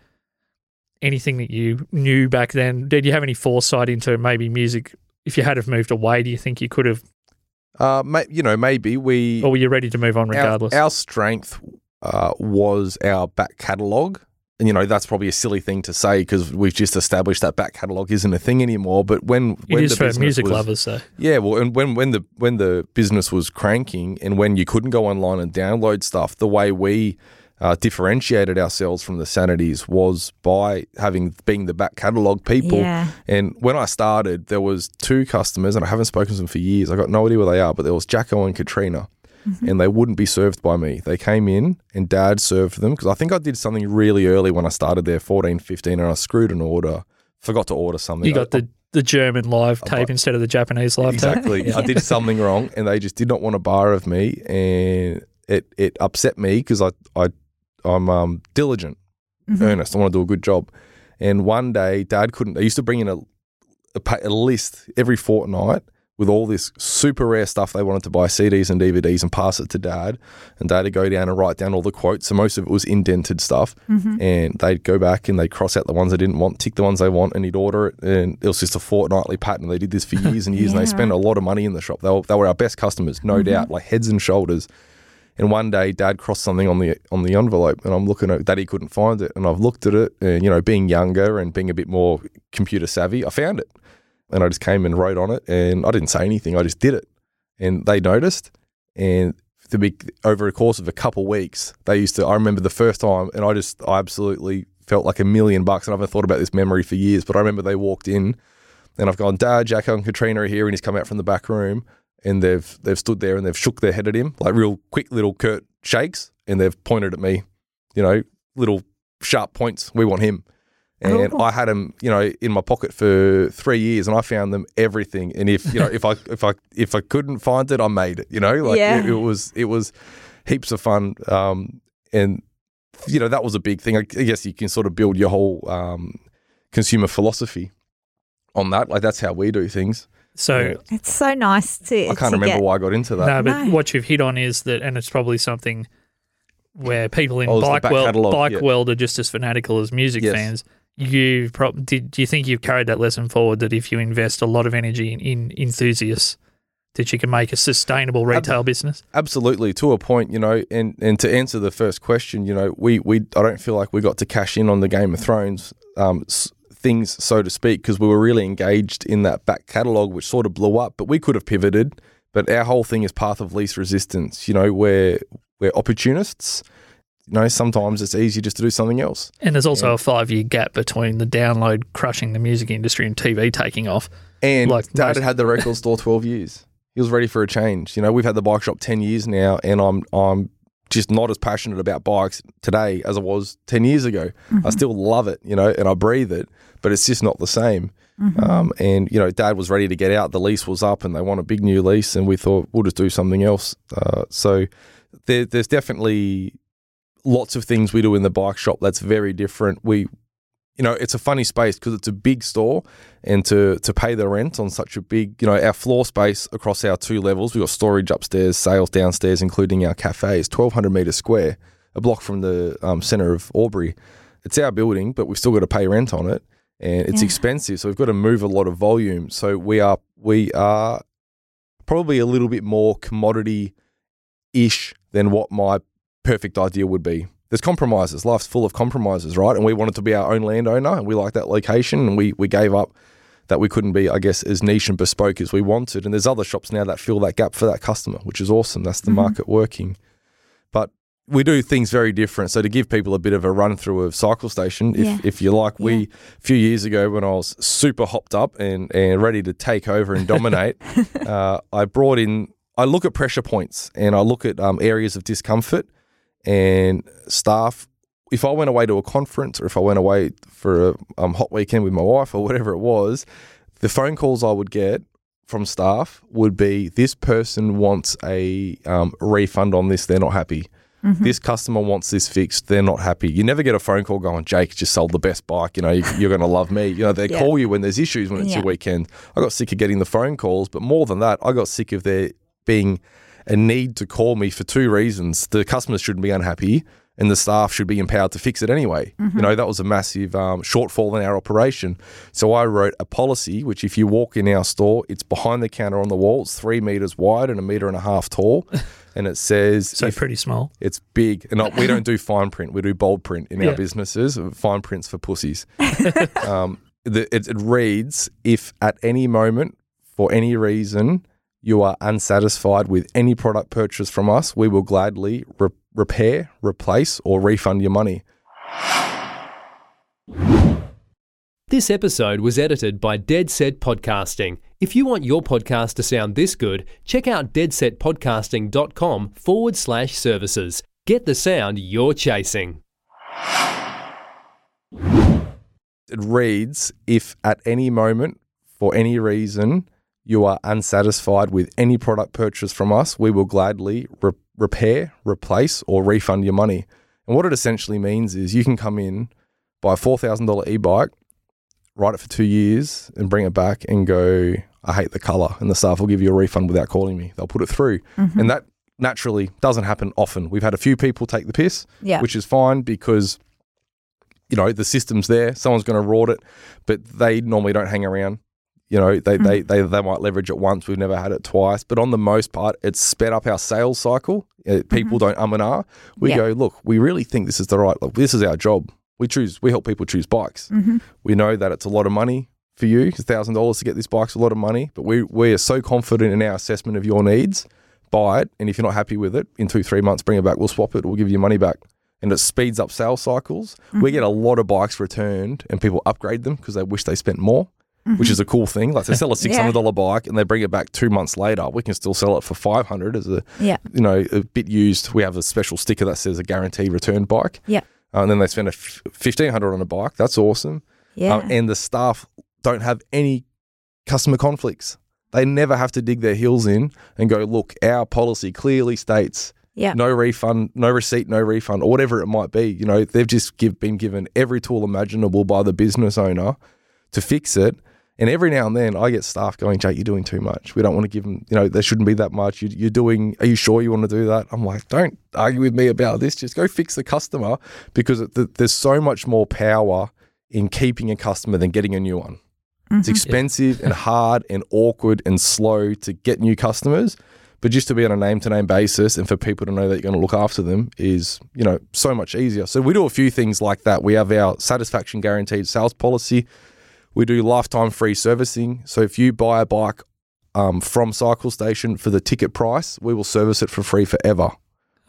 anything that you knew back then? Did you have any foresight into maybe music? If you had have moved away, do you think you could have, uh, may, you know, maybe we. or were you ready to move on regardless? our strength uh, was our back catalogue. And, you know, that's probably a silly thing to say because we've just established that back catalogue isn't a thing anymore. But when, It when is the for music was, lovers, so Yeah, well, and when when the when the business was cranking and when you couldn't go online and download stuff, the way we uh, differentiated ourselves from the sanities was by having being the back catalogue people. Yeah. And when I started, there was two customers, and I haven't spoken to them for years. I got no idea where they are, but there was Jacko and Katrina, and they wouldn't be served by me. They came in, and Dad served them because I think I did something really early when I started there, 14, 15, and I screwed an order. Forgot to order something. you got I- the the German live tape instead of the Japanese live tape. Exactly. I did something wrong, and they just did not want a bar of me, and it it upset me because I I I'm um, diligent, mm-hmm. earnest. I want to do a good job. And one day, Dad couldn't. They used to bring in a a, a list every fortnight with all this super rare stuff they wanted to buy CDs and DVDs and pass it to Dad, and Dad would go down and write down all the quotes. So most of it was indented stuff, mm-hmm. and they'd go back and they'd cross out the ones they didn't want, tick the ones they want, and he'd order it. And it was just a fortnightly pattern. They did this for years and years, and they spent a lot of money in the shop. They were, they were our best customers, no mm-hmm. doubt, like heads and shoulders. And one day, Dad crossed something on the on the envelope, and I'm looking at that he couldn't find it, and I've looked at it, and you know, being younger and being a bit more computer savvy, I found it, and I just came and wrote on it, and I didn't say anything, I just did it, and they noticed, and the big over a course of a couple of weeks, they used to. I remember the first time, and I just I absolutely felt like a million bucks, and I haven't thought about this memory for years, but I remember they walked in, and I've gone, Dad, Jacko, and Katrina are here, and he's come out from the back room, and they've they've stood there and they've shook their head at him like real quick little curt shakes, and they've pointed at me, you know, little sharp points. We want him, and Cool. I had him, you know, in my pocket for three years, and I found them everything. And if you know, if I if I if I couldn't find it, I made it. You know, like Yeah. it, it was it was heaps of fun, um, and you know that was a big thing. I, I guess you can sort of build your whole um, consumer philosophy on that. Like that's how we do things. So Yeah. It's so nice to. I can't to remember get, why I got into that. no, but No. what you've hit on is that, and it's probably something where people in Oh, bike world, catalogue, bike yeah. world are just as fanatical as music Yes. fans. you prob- did do you think you've carried that lesson forward that if you invest a lot of energy in, in enthusiasts that you can make a sustainable retail business Absolutely, to a point, you know, and, and to answer the first question, you know, we, we I don't feel like we got to cash in on the Game of Thrones um, s- things, so to speak, because we were really engaged in that back catalogue, which sort of blew up. But we could have pivoted. But our whole thing is path of least resistance. You know, we're we're opportunists. You know, sometimes it's easier just to do something else. and there's also a five year gap between the download crushing the music industry and TV taking off And Like Dad most- had had the record store twelve years. He was ready for a change. You know, we've had the bike shop ten years now, and I'm I'm just not as passionate about bikes today as I was ten years ago. I mm-hmm. still love it, you know, and I breathe it, but it's just not the same. Um, and you know, Dad was ready to get out. The lease was up, and they want a big new lease, and we thought we'll just do something else. Uh, so there, there's definitely lots of things we do in the bike shop that's very different. We you know, it's a funny space because it's a big store, and to to pay the rent on such a big, you know, our floor space across our two levels, we've got storage upstairs, sales downstairs, including our cafe, is twelve hundred meters square, a block from the um, center of Albury. It's our building, but we've still got to pay rent on it, and it's Yeah. expensive. So we've got to move a lot of volume. So we are we are probably a little bit more commodity ish than what my perfect idea would be. There's compromises. Life's full of compromises, right? And we wanted to be our own landowner, and we like that location, and we we gave up that we couldn't be, I guess, as niche and bespoke as we wanted. And there's other shops now that fill that gap for that customer, which is awesome. That's the mm-hmm. market working. We do things very different. So to give people a bit of a run through of Cycle Station, if, Yeah. if you like, we a few years ago when I was super hopped up and, and ready to take over and dominate, uh, I brought in. I look at pressure points and I look at um, areas of discomfort and staff. If I went away to a conference or if I went away for a um, hot weekend with my wife or whatever it was, the phone calls I would get from staff would be this person wants a um, refund on this, they're not happy. This customer wants this fixed, they're not happy. You never get a phone call going, Jake just sold the best bike, you know, you, you're going to love me. You know, they Yeah. call you when there's issues when it's Yeah. your weekend. I got sick of getting the phone calls, but more than that, I got sick of there being a need to call me for two reasons. The customers shouldn't be unhappy, and the staff should be empowered to fix it anyway. You know, that was a massive um, shortfall in our operation. So I wrote a policy, which if you walk in our store, it's behind the counter on the wall. It's three meters wide and a meter and a half tall, and it says so if- pretty small it's big, and not, we don't do fine print. We do bold print in Yeah. our businesses. Fine prints for pussies. um, the, it, it reads: If at any moment, for any reason, you are unsatisfied with any product purchase from us, we will gladly re- repair, replace, or refund your money. This episode was edited by Dead Set Podcasting. If you want your podcast to sound this good, check out deadsetpodcasting.com forward slash services. Get the sound you're chasing. It reads: If at any moment, for any reason, you are unsatisfied with any product purchase from us, we will gladly re- repair, replace, or refund your money. And what it essentially means is you can come in, buy a four thousand dollar e bike, ride it for two years, and bring it back and go, I hate the color, and the staff will give you a refund without calling me. They'll put it through, and that naturally doesn't happen often. We've had a few people take the piss, Yeah. which is fine because you know the system's there. Someone's going to rort it, but they normally don't hang around. You know, they, they, they, they might leverage it once. We've never had it twice. But on the most part, it's sped up our sales cycle. Uh, people don't um and ah. We Yeah. go, look, we really think this is the right, look, this is our job. We choose, we help people choose bikes. Mm-hmm. We know that it's a lot of money for you. thousand dollars to get this bike's a lot of money, but we we are so confident in our assessment of your needs. Buy it, and if you're not happy with it, in two three months, bring it back. We'll swap it. We'll give you money back, and it speeds up sales cycles. We get a lot of bikes returned, and people upgrade them because they wish they spent more. Which is a cool thing. Like they sell a six hundred dollar bike and they bring it back two months later. We can still sell it for five hundred as a Yeah. you know a bit used. We have a special sticker that says a guaranteed return bike. Yeah. Uh, and then they spend a f- fifteen hundred on a bike. That's awesome. Yeah. Um, and the staff don't have any customer conflicts. They never have to dig their heels in and go, look, our policy clearly states yeah. no refund, no receipt, no refund, or whatever it might be. You know, they've just give, been given every tool imaginable by the business owner to fix it. And every now and then I get staff going, Jake, you're doing too much. We don't want to give them, you know, there shouldn't be that much. You, you're doing, are you sure you want to do that? I'm like, don't argue with me about this. Just go fix the customer because it, th- there's so much more power in keeping a customer than getting a new one. It's mm-hmm. expensive and hard and awkward and slow to get new customers. But just to be on a name to name basis and for people to know that you're going to look after them is, you know, so much easier. So we do a few things like that. We have our satisfaction guaranteed sales policy. We do lifetime free servicing. So if you buy a bike um, from Cycle Station for the ticket price, we will service it for free forever.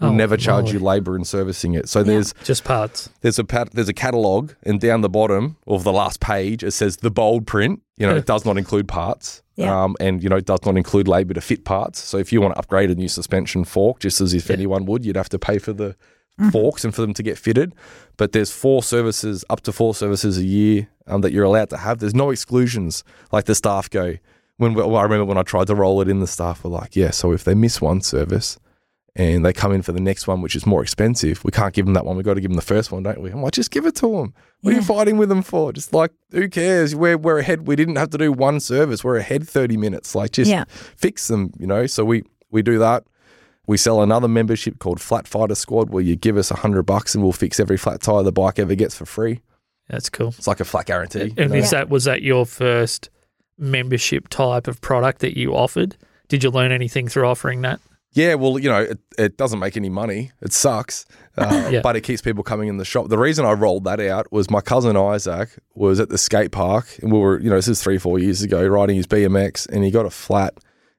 We'll Oh, never charge lovely. you labour in servicing it. So there's Just parts. there's a pat, there's a catalog, and down the bottom of the last page it says the bold print. You know, it does not include parts, Yeah. um, and you know, it does not include labour to fit parts. So if you want to upgrade a new suspension fork, just as if anyone would, you'd have to pay for the forks and for them to get fitted. But there's four services, up to four services a year um, that you're allowed to have. There's no exclusions. Like the staff go. When we, well, I remember when I tried to roll it in, the staff were like, "Yeah, so if they miss one service." And they come in for the next one, which is more expensive. We can't give them that one. We've got to give them the first one, don't we? I'm like, just give it to them. What are you fighting with them for? Just like, who cares? We're, we're ahead. We didn't have to do one service. We're ahead 30 minutes. Like, just Yeah. fix them, you know? So we, we do that. We sell another membership called Flat Fighter Squad where you give us a hundred bucks and we'll fix every flat tire the bike ever gets for free. That's cool. It's like a flat guarantee. And is that was that your first membership type of product that you offered? Did you learn anything through offering that? Yeah, well, you know, it, it doesn't make any money. It sucks, uh, Yeah. but it keeps people coming in the shop. The reason I rolled that out was my cousin Isaac was at the skate park, and we were, you know, this is three, four years ago, riding his BMX, and he got a flat.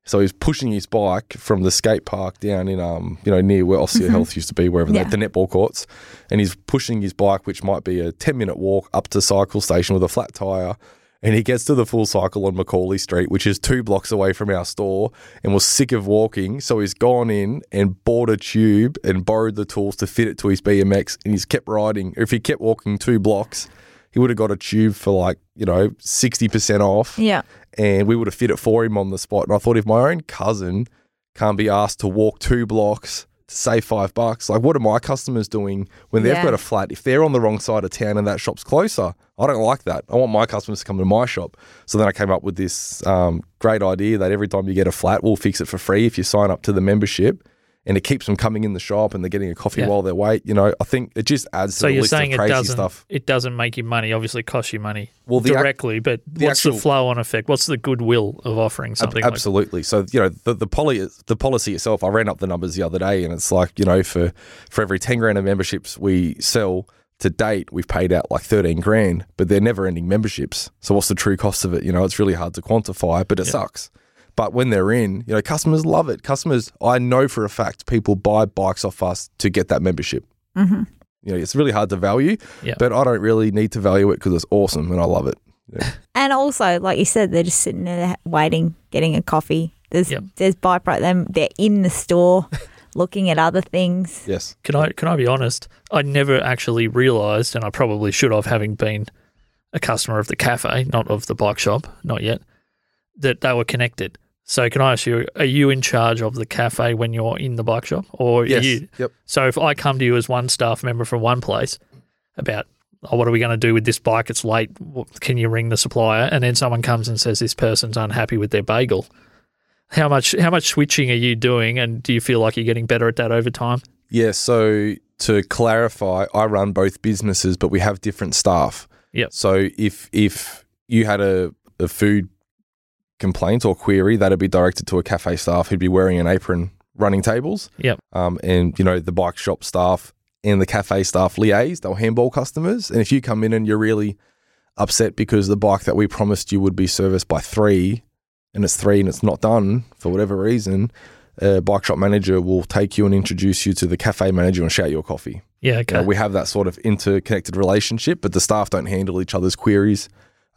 So he was pushing his bike from the skate park down in, um, you know, near where Ossia Health used to be, wherever Yeah. the, the netball courts, and he's pushing his bike, which might be a ten minute walk up to cycle station with a flat tire. And he gets to the full cycle on Macaulay Street, which is two blocks away from our store, and was sick of walking. So he's gone in and bought a tube and borrowed the tools to fit it to his BMX. And he's kept riding. If he kept walking two blocks, he would have got a tube for like, you know, 60% off. Yeah. And we would have fit it for him on the spot. And I thought, if my own cousin can't be asked to walk two blocks to save five bucks, like what are my customers doing when they've Yeah. got a flat? If they're on the wrong side of town and that shop's closer, I don't like that. I want my customers to come to my shop. So then I came up with this um, great idea that every time you get a flat, we'll fix it for free if you sign up to the membership. And it keeps them coming in the shop and they're getting a coffee Yeah. while they wait. You know, I think it just adds to So the you're list saying of it crazy doesn't stuff. it doesn't make you money? Obviously, it costs you money Well, the ac- directly, but the what's actual- the flow on effect? What's the goodwill of offering Ab- something like Absolutely. So you know the the poly the policy itself. I ran up the numbers the other day, and it's like you know for for every ten grand of memberships we sell to date, we've paid out like thirteen grand, but they're never ending memberships. So what's the true cost of it? You know, it's really hard to quantify, but it sucks. But when they're in, you know, customers love it. Customers, I know for a fact, people buy bikes off us to get that membership. hmm You know, it's really hard to value, Yeah. but I don't really need to value it because it's awesome and I love it. And also, like you said, they're just sitting there waiting, getting a coffee. There's Yep. there's bike right them. They're in the store, looking at other things. Yes. Can I can I be honest? I never actually realised, and I probably should have, having been a customer of the cafe, not of the bike shop, not yet, that they were connected. So can I ask you, are you in charge of the cafe when you're in the bike shop, or Yes. you? Yep. So if I come to you as one staff member from one place about, oh, what are we going to do with this bike? It's late. Can you ring the supplier? And then someone comes and says this person's unhappy with their bagel. How much how much switching are you doing, and do you feel like you're getting better at that over time? Yeah, so to clarify, I run both businesses, but we have different staff. Yep. So if if you had a, a food complaint or query, that'd be directed to a cafe staff who'd be wearing an apron running tables. Yep. Um, and you know, the bike shop staff and the cafe staff liaise, they'll handball customers. And if you come in and you're really upset because the bike that we promised you would be serviced by three and it's three and it's not done for whatever reason, a bike shop manager will take you and introduce you to the cafe manager and shout your coffee. Yeah, You okay. know, we have that sort of interconnected relationship, but the staff don't handle each other's queries,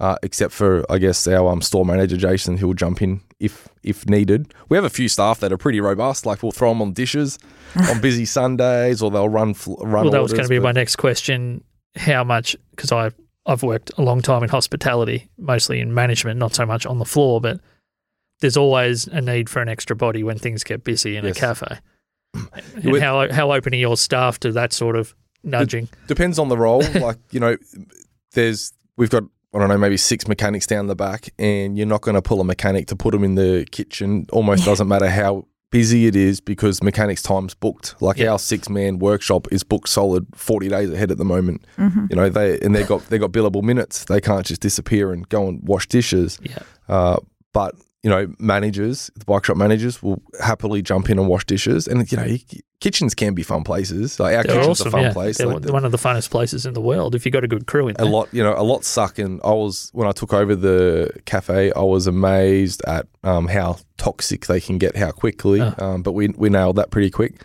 uh, except for I guess our um, store manager Jason, who will jump in if if needed. We have a few staff that are pretty robust. Like we'll throw them on dishes on busy Sundays, or they'll run fl- run. well, that was going to be but- my next question. How much? Because I I've worked a long time in hospitality, mostly in management, not so much on the floor, but there's always a need for an extra body when things get busy in Yes. a cafe. With- how how open are your staff to that sort of nudging? Depends on the role. like, you know, there's, we've got, I don't know, maybe six mechanics down the back, and you're not going to pull a mechanic to put them in the kitchen. Almost doesn't matter how busy it is because mechanics time's booked. Like Yeah. our six man workshop is booked solid forty days ahead at the moment. Mm-hmm. You know they and they got they got billable minutes. They can't just disappear and go and wash dishes. Yeah. Uh, but you know managers, the bike shop managers will happily jump in and wash dishes. And you know kitchens can be fun places. Like our They're kitchen's awesome. a fun yeah. place. They're Like, one of the funnest places in the world if you've got a good crew in there. a lot, you know, a lot suck. And I was when I took over the cafe, I was amazed at um, how toxic they can get, how quickly. Oh. Um, but we we nailed that pretty quick.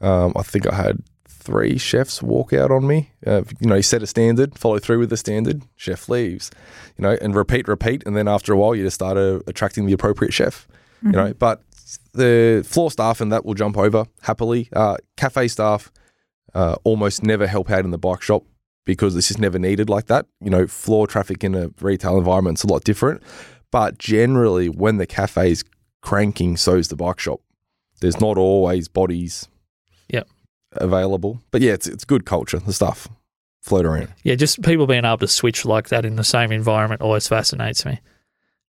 Um, I think I had three chefs walk out on me. Uh, you know, you set a standard, follow through with the standard, chef leaves. You know, and repeat, repeat, and then after a while, you just start uh, attracting the appropriate chef. You know, but the floor staff and that will jump over happily. Uh, cafe staff uh, almost never help out in the bike shop because this is never needed like that. You know, floor traffic in a retail environment's a lot different. But generally, when the cafe's cranking, so's the bike shop. There's not always bodies Yep. available. But yeah, it's, it's good culture, the stuff float around. Yeah, just people being able to switch like that in the same environment always fascinates me.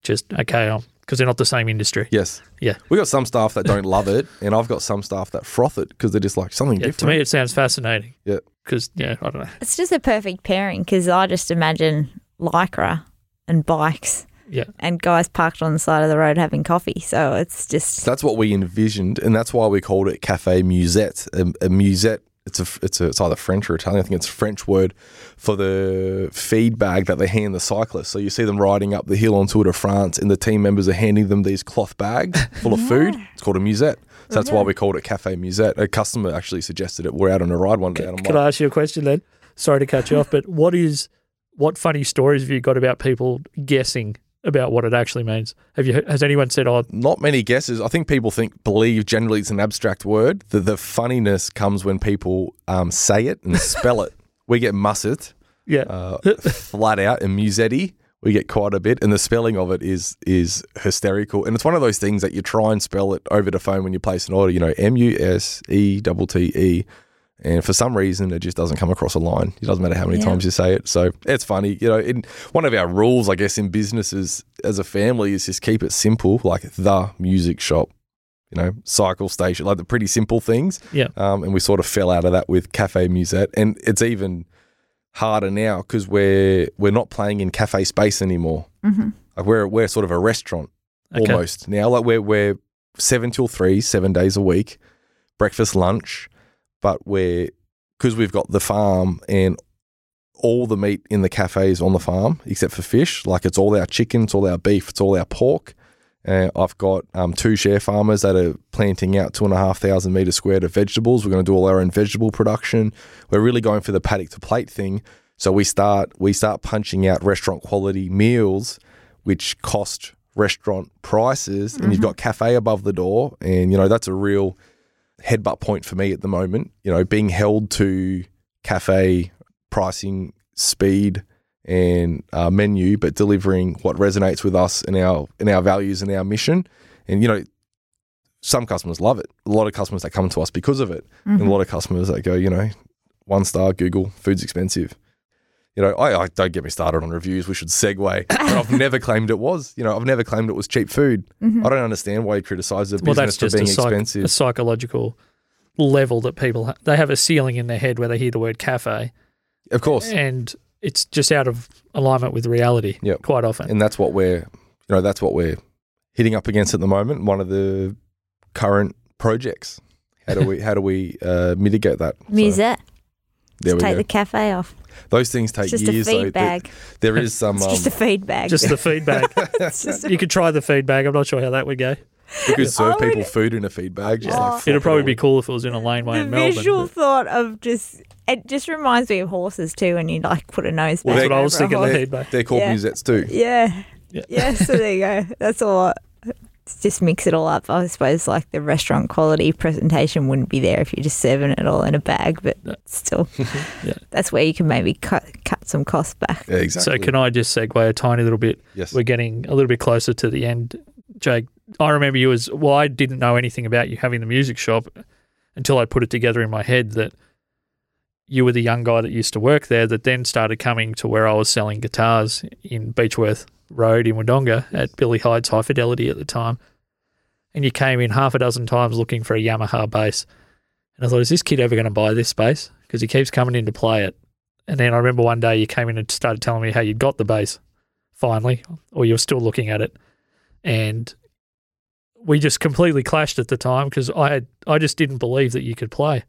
Just okay, because they're not the same industry. Yes. Yeah. We got some staff that don't love it, and I've got some staff that froth it because they're just like something Yeah, to me, it sounds fascinating. Yeah. Because yeah, I don't know. It's just a perfect pairing because I just imagine lycra and bikes Yeah. and guys parked on the side of the road having coffee. So it's just That's what we envisioned, and that's why we called it Cafe Musette. A, a musette, it's a, it's a, it's either French or Italian. I think it's a French word for the feed bag that they hand the cyclists. So you see them riding up the hill on Tour de France, and the team members are handing them these cloth bags full of food. It's called a musette. So that's why we called it Cafe Musette. A customer actually suggested it. We're out on a ride one day, and I'm Could like, I ask you a question then? Sorry to cut you off, but what is what funny stories have you got about people guessing about what it actually means? Have you has anyone said, "Oh, not many guesses. I think people think believe generally it's an abstract word. The, the funniness comes when people um, say it and spell it. We get musset, yeah, uh, flat out, and musetti. We get quite a bit, and the spelling of it is is hysterical. And it's one of those things that you try and spell it over the phone when you place an order. You know, M U S E T T E, and for some reason it just doesn't come across a line. It doesn't matter how many Yeah. times you say it. So it's funny. You know, in, one of our rules, I guess, in businesses as a family is just keep it simple, like the music shop. You know, cycle station, like the pretty simple things. Yeah. Um, and we sort of fell out of that with Cafe Musette, and it's even harder now because we're we're not playing in cafe space anymore. Mhm. Like we're we're sort of a restaurant Okay. almost now. Like we're we're seven till three, seven days a week, breakfast, lunch, but we're because we've got the farm and all the meat in the cafe is on the farm except for fish. Like it's all our chicken, it's all our beef, it's all our pork. Uh, I've got um, two share farmers that are planting out two and a half thousand metres squared of vegetables. We're going to do all our own vegetable production. We're really going for the paddock to plate thing. So we start we start punching out restaurant quality meals, which cost restaurant prices, and you've got cafe above the door, and you know that's a real headbutt point for me at the moment. You know, being held to cafe pricing, speed, and uh, menu, but delivering what resonates with us and our and our values and our mission. And you know, some customers love it. A lot of customers that come to us because of it, and a lot of customers that go, you know, one star Google, food's expensive. You know, I, I don't get me started on reviews. We should segue. And I've never claimed it was. You know, I've never claimed it was cheap food. I don't understand why you criticise the well, business that's just for being a, psych- expensive. a psychological level that people ha- they have a ceiling in their head where they hear the word cafe, of course, and it's just out of alignment with reality. Yep. quite often. and that's what we're, you know, that's what we're hitting up against at the moment. One of the current projects. How do we how do we uh, mitigate that? So, musette. there we Take go. the cafe off. Those things take It's just years. a though. feed There- there is some. It's Um, just a feed bag. just the feedback. Just you could try the feedback. I'm not sure how that would go. we could serve I would- people food in a feed bag. Just Oh. flop It'd probably be cool if it was in a laneway the in Melbourne. visual but- thought of just it just reminds me of horses too when you like put a nose Well, back That's what I was over a thinking. The horse. feedback. They're called Yeah. musettes too. Yeah. Yeah. yeah. So there you go. That's all. I- Just mix it all up. I suppose like the restaurant quality presentation wouldn't be there if you're just serving it all in a bag, but No. still, Yeah. that's where you can maybe cut cut some costs back. Yeah, exactly. So can I just segue a tiny little bit? Yes. We're getting a little bit closer to the end, Jake. I remember you as well. I didn't know anything about you having the music shop until I put it together in my head that you were the young guy that used to work there. That then started coming to where I was selling guitars in Beechworth Road in Wodonga at Billy Hyde's High Fidelity at the time. and you came in half a dozen times looking for a Yamaha bass. And I thought, is this kid ever going to buy this bass? Because he keeps coming in to play it. And then I remember one day you came in and started telling me how you'd got the bass finally, or you're still looking at it. And we just completely clashed at the time because I I just didn't believe that you could play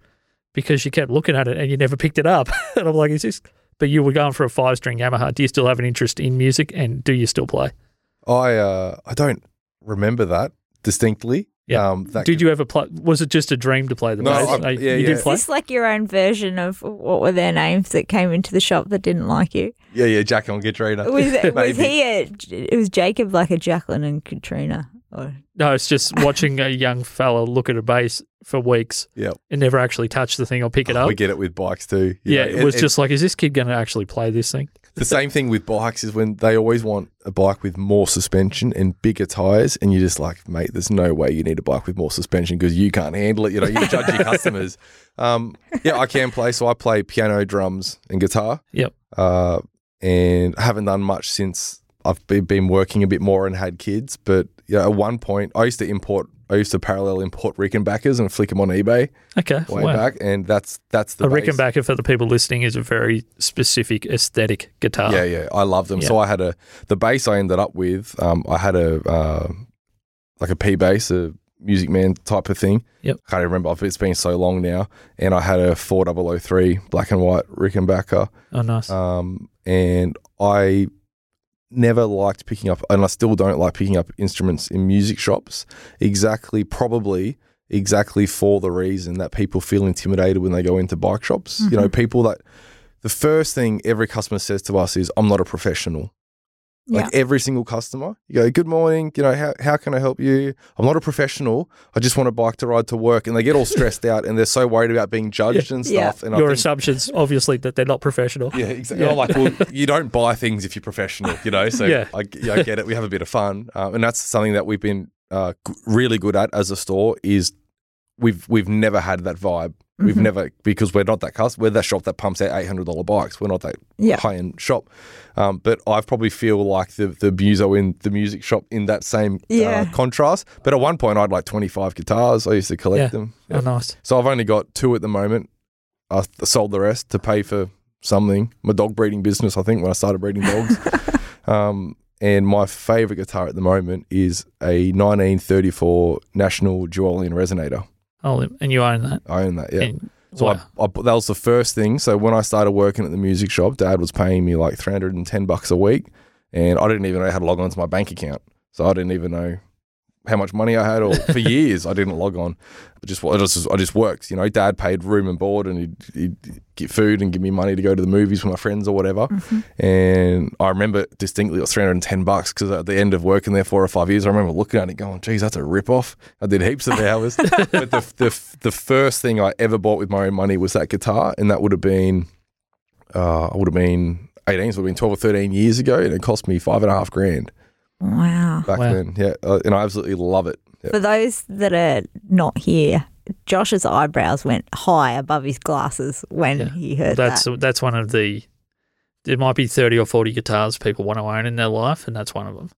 because you kept looking at it and you never picked it up. and I'm like, is this? But you were going for a five string Yamaha. Do you still have an interest in music and do you still play? I uh, I don't remember that distinctly. Yeah. Um, that Did you ever play? Was it just a dream to play the No, bass? I- Uh, yeah, you yeah. did Is play. this like your own version of what were their names that came into the shop that didn't like you? Yeah, yeah, Jacko and Katrina. Was, was he a, it was Jacob like a Jacqueline and Katrina? Or, No, it's just watching a young fella look at a bass for weeks Yep. and never actually touch the thing or pick it up. We get it with bikes too. You yeah, know, it was just like, is this kid going to actually play this thing? the same thing with bikes is when they always want a bike with more suspension and bigger tires, and you're just like, mate, there's no way you need a bike with more suspension because you can't handle it. You know, you judge your customers. Um, yeah, I can play, so I play piano, drums, and guitar. Yep. Uh, and I haven't done much since I've been, been working a bit more and had kids. But yeah, at one point, I used to import. I used to parallel import Rickenbackers and flick them on eBay Okay. way wow. back, and that's that's the A base. Rickenbacker for the people listening is a very specific aesthetic guitar. Yeah, yeah, I love them. Yeah. So I had a the bass I ended up with. Um, I had a uh, like a P bass, a Music Man type of thing. Yep. can't even remember. It's been so long now. And I had a four double o three black and white Rickenbacker. Oh, nice. Um, and I never liked picking up, and I still don't like picking up instruments in music shops. Exactly, probably exactly for the reason that people feel intimidated when they go into bike shops. You know, mm-hmm. people that the first thing every customer says to us is, "I'm not a professional." Like every single customer, you go, "Good morning. You know, how how can I help you? I'm not a professional. I just want a bike to ride to work." And they get all stressed out, and they're so worried about being judged and Yeah. stuff. And I Your think- assumption's obviously that they're not professional. yeah, exactly. I'm like, well, you don't buy things if you're professional, you know. So Yeah. I, yeah, I get it. We have a bit of fun, uh, and that's something that we've been uh, really good at as a store. Is we've we've never had that vibe. We've Mhm. never because we're not that cus We're that shop that pumps out eight hundred dollar bikes. We're not that Yeah. high end shop. Um, but I probably feel like the the muso in the music shop in that same Yeah. uh, contrast. But at one point, I had like twenty five guitars. I used to collect Yeah. them. Oh, nice. So I've only got two at the moment. I th- sold the rest to pay for something. My dog breeding business, I think, when I started breeding dogs. um, and my favorite guitar at the moment is a 1934 National Duolian Resonator. Oh, and you own that. I own that, yeah. And- So wow. I, I, that was the first thing. So when I started working at the music shop, Dad was paying me like 310 bucks a week, and I didn't even know how to log on to my bank account. So I didn't even know how much money I had, or for years I didn't log on. I just I just I just worked. You know, Dad paid room and board, and he'd, he'd get food and give me money to go to the movies with my friends or whatever. And I remember distinctly it was 310 bucks because at the end of working there four or five years, I remember looking at it going, geez, that's a rip off. I did heaps of hours. but the, the, the first thing I ever bought with my own money was that guitar. And that would have been, uh, I would have been 18, so it would have been 12 or 13 years ago. And it cost me five and a half grand Wow. back Wow. then. Yeah. Uh, and I absolutely love it. Yeah. For those that are not here, Josh's eyebrows went high above his glasses when Yeah. he heard that's that. that's one of the. There might be thirty or forty guitars people want to own in their life, and that's one of them.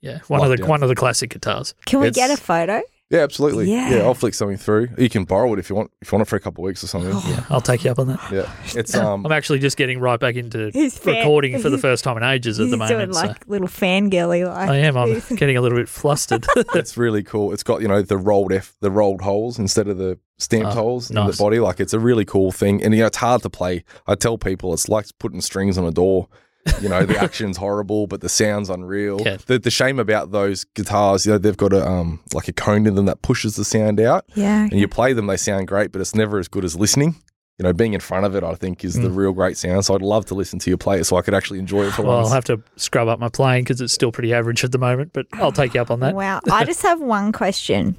Yeah, one of the Lockdown. one of the classic guitars. Can we it's- get a photo? Yeah, absolutely. Yeah. Yeah. I'll flick something through. You can borrow it if you want, if you want it for a couple of weeks or something. Yeah, I'll take you up on that. Yeah. It's, um, I'm actually just getting right back into He's fan- recording for the first time in ages at He's the doing moment. so like little fangirly like. I am. I'm getting a little bit flustered. it's really cool. It's got you know the rolled F, the rolled holes instead of the stamped Oh, holes in the body. Like it's a really cool thing, and you know it's hard to play. I tell people it's like putting strings on a door. You know the action's horrible, but the sound's unreal. Yeah. The the shame about those guitars, you know, they've got a um like a cone in them that pushes the sound out, yeah. and you play them, they sound great, but it's never as good as listening. You know, being in front of it, I think, is the Mm. real great sound. So I'd love to listen to you play it, so I could actually enjoy it for well, I'll have to scrub up my playing because it's still pretty average at the moment. But I'll take you up on that. Wow. I just have one question.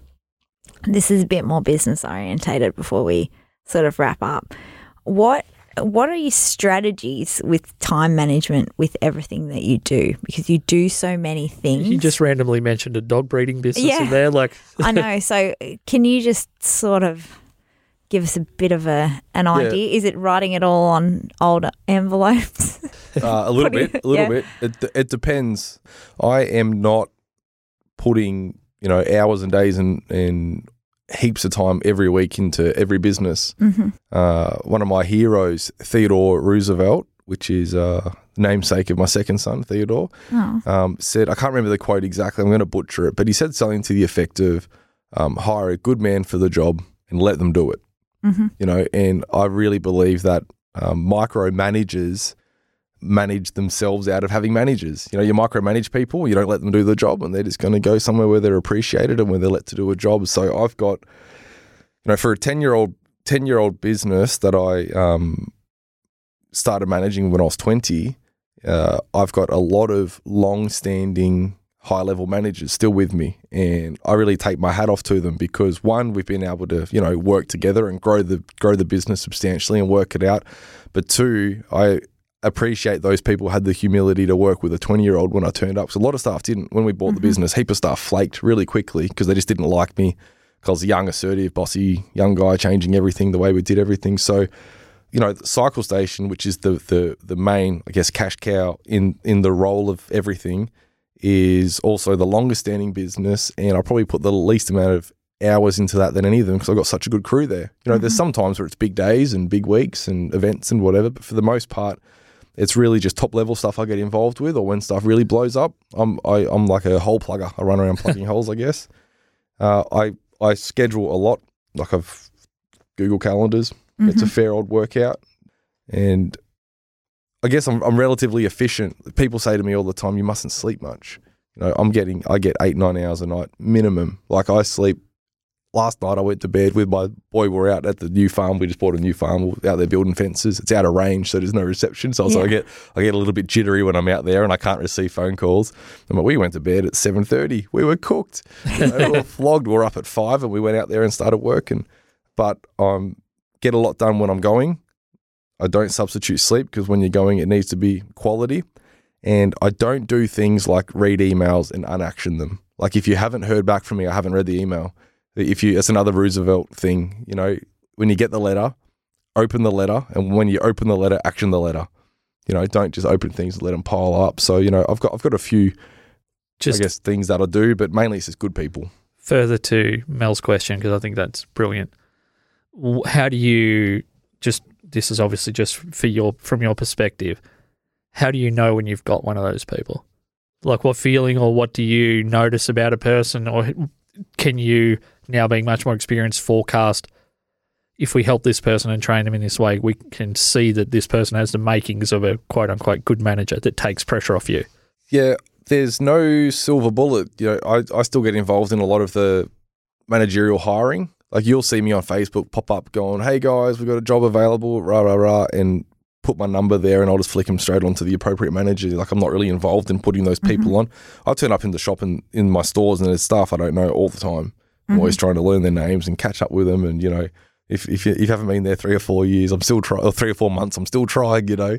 This is a bit more business orientated before we sort of wrap up. What what are your strategies with time management with everything that you do? Because you do so many things. You just randomly mentioned a dog breeding business Yeah. in there. Like, I know. So can you just sort of give us a bit of a an idea? Is it writing it all on old envelopes? Uh, a little bit, a little yeah. bit. It, it depends. I am not putting you know, hours and days and, and heaps of time every week into every business. Mm-hmm. Uh, one of my heroes, Theodore Roosevelt, which is uh, namesake of my second son, Theodore, Oh. um, said, I can't remember the quote exactly, I'm going to butcher it, but he said something to the effect of um, hire a good man for the job and let them do it. Mm-hmm. You know, and I really believe that um, micromanagers manage themselves out of having managers. You know, you micromanage people, you don't let them do the job, and they're just going to go somewhere where they're appreciated and where they're let to do a job. So I've got, you know, for a ten year old ten year old business that I um, started managing when I was twenty, uh, I've got a lot of long standing high level managers still with me and I really take my hat off to them because one we've been able to you know work together and grow the grow the business substantially and work it out but two I appreciate those people had the humility to work with a 20 year old when I turned up. So a lot of staff didn't when we bought the mm-hmm. business. Heap of staff flaked really quickly because they just didn't like me because young assertive bossy young guy changing everything the way we did everything. So you know, Cycle Station, which is the the the main, I guess, cash cow in in the role of everything, is also the longest standing business, and I probably put the least amount of hours into that than any of them because I've got such a good crew there. You know, there's mm-hmm. some times where it's big days and big weeks and events and whatever, but for the most part, it's really just top level stuff I get involved with, or when stuff really blows up, I'm I, I'm like a hole plugger. I run around plugging holes, I guess. Uh, I I schedule a lot, like I've Google calendars. It's a fair old workout, and I guess I'm I'm relatively efficient. People say to me all the time, "You mustn't sleep much." You know, I'm getting I get eight nine hours a night minimum. Like I sleep. Last night I went to bed with my boy. We're out at the new farm. We just bought a new farm. Out there building fences. It's out of range, so there's no reception. So, I Yeah. get I get a little bit jittery when I'm out there and I can't receive phone calls. And we went to bed at seven thirty. We were cooked. You know, we were flogged. We are up at five and we went out there and started working. But um, get a lot done when I'm going. I don't substitute sleep because when you're going, it needs to be quality. And I don't do things like read emails and unaction them. Like if you haven't heard back from me, I haven't read the email. If you, it's another Roosevelt thing. You know, when you get the letter, open the letter, and when you open the letter, action the letter. You know, don't just open things and let them pile up. So you know, I've got I've got a few, Just I guess, things that I do, but mainly it's just good people. further to Mel's question because I think that's brilliant. How do you just this is obviously just for your from your perspective. How do you know when you've got one of those people? Like what feeling or what do you notice about a person or can you now being much more experienced forecast if we help this person and train them in this way, we can see that this person has the makings of a quote unquote good manager that takes pressure off you. Yeah, there's no silver bullet. You know, I, I still get involved in a lot of the managerial hiring. Like you'll see me on Facebook pop up going, "Hey guys, we've got a job available," rah rah rah, and put my number there, and I'll just flick them straight onto the appropriate manager. Like I'm not really involved in putting those mm-hmm. people on. I turn up in the shop and in my stores, and there's staff I don't know all the time. I'm always trying to learn their names and catch up with them, and you know. If, if, you, if you haven't been there three or four years, I'm still trying, or three or four months, I'm still trying, you know,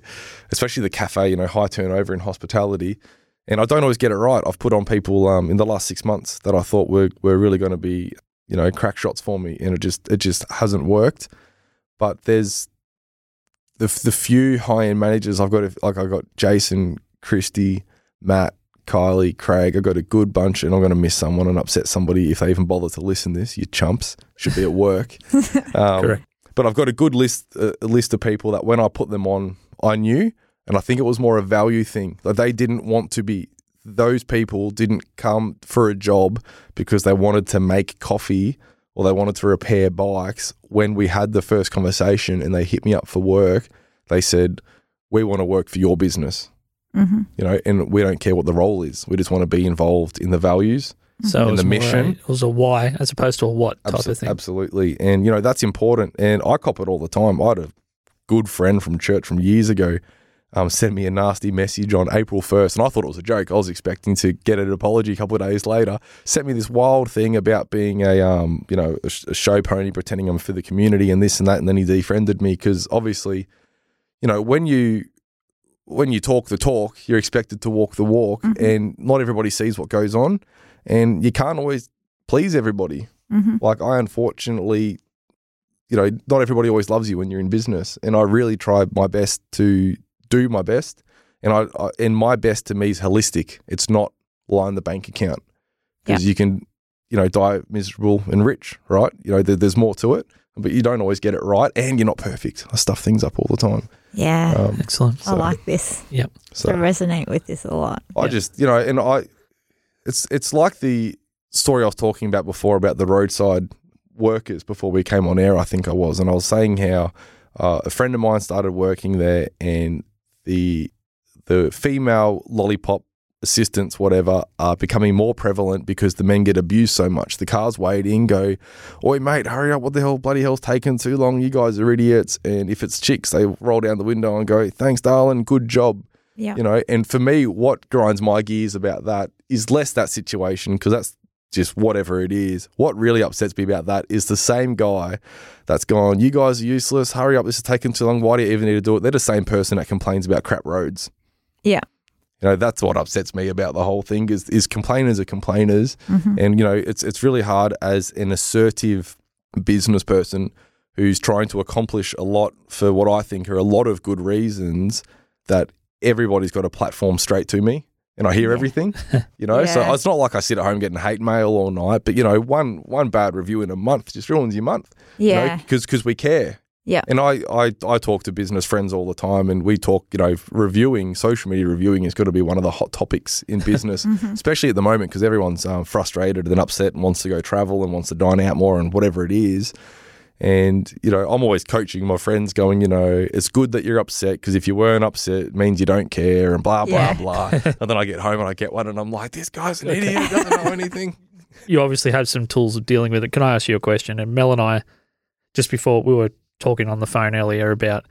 especially the cafe, you know, high turnover in hospitality and I don't always get it right. I've put on people um, in the last six months that I thought were were really going to be, you know, crack shots for me, and it just it just hasn't worked. But there's the the few high end managers I've got. Like I got Jason, Christy, Matt, Kylie, Craig. I've got a good bunch, and I'm going to miss someone and upset somebody if they even bother to listen. To this you chumps should be at work. um, Correct. But I've got a good list uh, a list of people that when I put them on, I knew. And I think it was more a value thing. Like they didn't want to be, those people didn't come for a job because they wanted to make coffee or they wanted to repair bikes. When we had the first conversation and they hit me up for work, they said, We want to work for your business. Mm-hmm. You know, and we don't care what the role is. We just want to be involved in the values. So And the more a- mission? it was a why as opposed to a what type Abso- of thing. Absolutely. And, you know, that's important. And I cop it all the time. I had a good friend from church from years ago um, sent me a nasty message on April 1st. And I thought it was a joke. I was expecting to get an apology a couple of days later. Sent me this wild thing about being a, um, you know, a, sh- a show pony, pretending I'm for the community and this and that. And then he defriended me because obviously, you know, when you when you talk the talk, you're expected to walk the walk, and not everybody sees what goes on, and you can't always please everybody. Mm-hmm. Like I unfortunately, you know, not everybody always loves you when you're in business, and I really try my best to do my best, and I, I and my best to me is holistic. It's not line the bank account because you can you know, die miserable and rich, right? You know, there, there's more to it, but you don't always get it right, and you're not perfect. I stuff things up all the time. Yeah. Um, Excellent. I like this. Yep. so I resonate with this a lot. I Yeah. just, you know, and I, it's it's like the story I was talking about before about the roadside workers before we came on air. I think I was, and I was saying how uh, a friend of mine started working there, and the the female lollipop assistants, whatever, are becoming more prevalent because the men get abused so much. The cars waiting, go, oi mate, hurry up! What the hell, bloody hell's taking too long? You guys are idiots. And if it's chicks, they roll down the window and go, thanks, darling, good job Yeah. you know and for me what grinds my gears about that is less that situation because that's just whatever it is what really upsets me about that is the same guy that's gone you guys are useless hurry up this is taking too long why do you even need to do it they're the same person that complains about crap roads Yeah. You know that's what upsets me about the whole thing is is complainers are complainers Mhm. and you know it's it's really hard as an assertive business person who's trying to accomplish a lot for what I think are a lot of good reasons that everybody's got a platform straight to me and I hear Yeah. everything you know so it's not like I sit at home getting hate mail all night but you know one one bad review in a month just ruins your month Yeah. because because we care Yeah. and I, I I talk to business friends all the time and we talk you know reviewing social media reviewing is going to be one of the hot topics in business Mhm. especially at the moment because everyone's um, frustrated and upset and wants to go travel and wants to dine out more and whatever it is. And you know, I'm always coaching my friends, going, you know, it's good that you're upset because if you weren't upset, it means you don't care and blah blah Yeah. blah. and then I get home and I get one and I'm like, this guy's an idiot, he doesn't know anything. you obviously have some tools of dealing with it. Can I ask you a question? And Mel and I, just before we were talking on the phone earlier about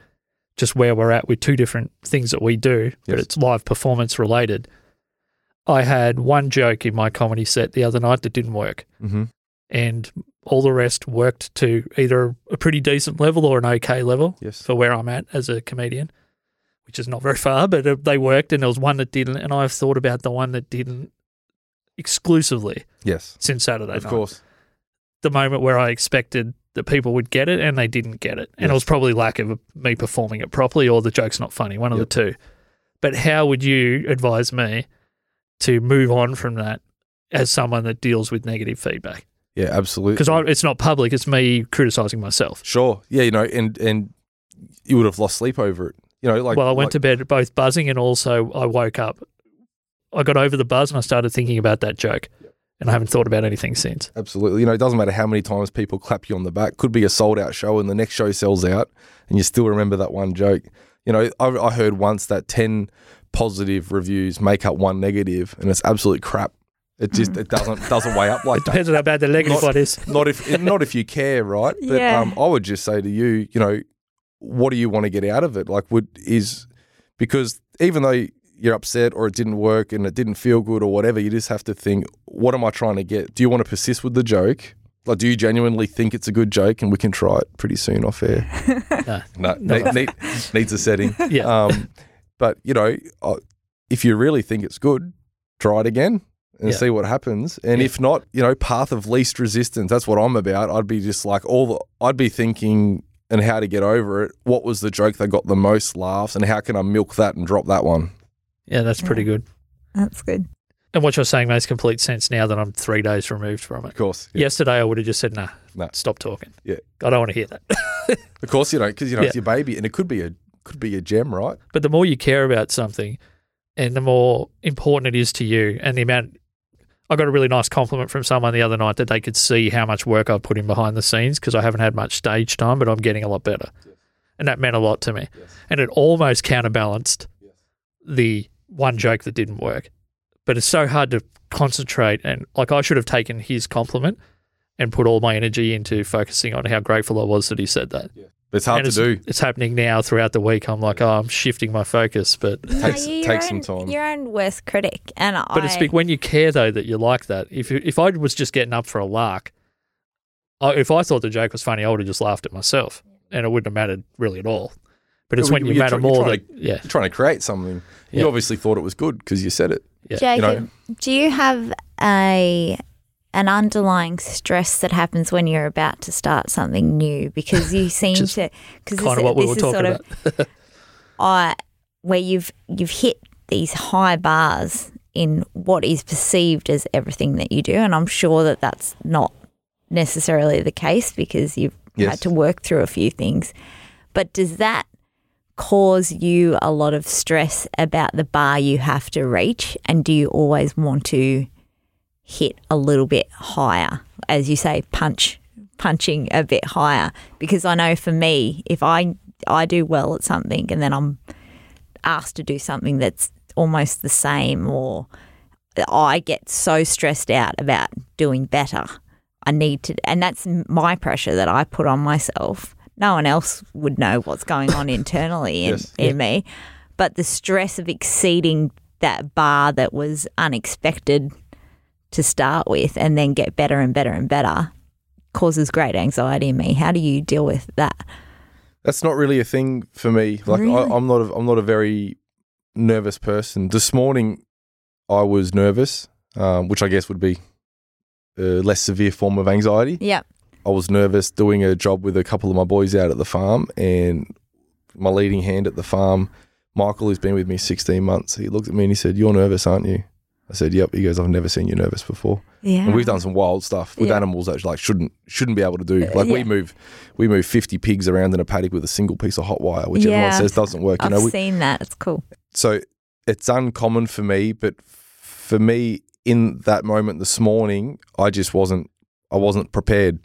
just where we're at with two different things that we do, but it's live performance related. I had one joke in my comedy set the other night that didn't work, Mm-hmm. and all the rest worked to either a pretty decent level or an okay level Yes. for where I'm at as a comedian, which is not very far, but uh, they worked. And there was one that didn't, and I've thought about the one that didn't exclusively Yes. since Saturday Of night course. the moment where I expected that people would get it and they didn't get it. And it was probably lack of me performing it properly or the joke's not funny, one of Yep. the two. But how would you advise me to move on from that as someone that deals with negative feedback? Yeah, absolutely. Because it's not public, it's me criticizing myself. Sure. Yeah, you know, and and you would have lost sleep over it. You know, like well, I went like- to bed both buzzing and also I woke up. I got over the buzz and I started thinking about that joke. And I haven't thought about anything since. Absolutely. You know, it doesn't matter how many times people clap you on the back. Could be a sold out show and the next show sells out and you still remember that one joke. You know, I, I heard once that 10 positive reviews make up one negative and it's absolute crap. It just it doesn't doesn't weigh up like It that. depends on how bad the negative Not- one is. Not if not if you care, right? But Yeah. um, I would just say to you, you know, what do you want to get out of it? Like, would is because even though you're upset or it didn't work and it didn't feel good or whatever, you just have to think, what am I trying to get? Do you want to persist with the joke? Like, do you genuinely think it's a good joke and we can try it pretty soon off air? No. No, No. need- need- needs a setting. Yeah. Um, but you know, uh, if you really think it's good, try it again and Yeah. see what happens. And Yeah. if not, you know, path of least resistance. That's what I'm about. I'd be just like all the. I'd be thinking and how to get over it. What was the joke that got the most laughs, and how can I milk that and drop that one? Yeah, that's pretty good. That's good. And what you're saying makes complete sense now that I'm three days removed from it. Of course, yeah. Yesterday, I would have just said, nah, Nah. stop talking. Yeah. I don't want to hear that. of course, you don't, because you know Yeah. it's your baby, and it could be a could be a gem, right? but the more you care about something and the more important it is to you, and the amount. I got a really nice compliment from someone the other night that they could see how much work I've put in behind the scenes because I haven't had much stage time, but I'm getting a lot better. And that meant a lot to me. And it almost counterbalanced the one joke that didn't work. But it's so hard to concentrate. And like I should have taken his compliment and put all my energy into focusing on how grateful I was that he said that. But it's hard And to it's, do. It's happening now throughout the week. I'm like, oh, I'm shifting my focus. But Takes- you're takes your some own- time. Your own worst critic, and but I. it's big when you care though that you like that. If if I was just getting up for a lark, I, if I thought the joke was funny, I would have just laughed at myself, and it wouldn't have mattered really at all. But it's when you you're matter try- you're more trying that yeah, trying to create something. Yeah. You obviously thought it was good because you said it. yeah. Jacob, you know- do you have a an underlying stress that happens when you're about to start something new? Because you seem to because kind of what we were talking sort about. of I where you've you've hit these high bars in what is perceived as everything that you do. And I'm sure that that's not necessarily the case because you've Yes. had to work through a few things. But does that cause you a lot of stress about the bar you have to reach? And do you always want to hit a little bit higher, as you say, punch punching a bit higher? Because I know for me, if I I do well at something and then I'm asked to do something that's almost the same or I get so stressed out about doing better. I need to, and that's my pressure that I put on myself. No one else would know what's going on internally in, Yes. in me. But the stress of exceeding that bar that was unexpected to start with and then get better and better and better causes great anxiety in me. How do you deal with that? That's not really a thing for me. Like Really? I, I'm not. A, I'm not a very nervous person. This morning, I was nervous, um, which I guess would be a less severe form of anxiety. Yep. I was nervous doing a job with a couple of my boys out at the farm, and my leading hand at the farm, Michael, who's been with me 16 months, he looked at me and he said, "You're nervous, aren't you?" I said, "Yep." He goes, "I've never seen you nervous before." Yeah. And we've done some wild stuff with Yeah. animals that like shouldn't shouldn't be able to do. Uh, like we move we move 50 pigs around in a paddock with a single piece of hot wire, which everyone says doesn't work. You I've know, we, seen that. It's cool. so it's uncommon for me, but for me in that moment this morning, I just wasn't I wasn't prepared.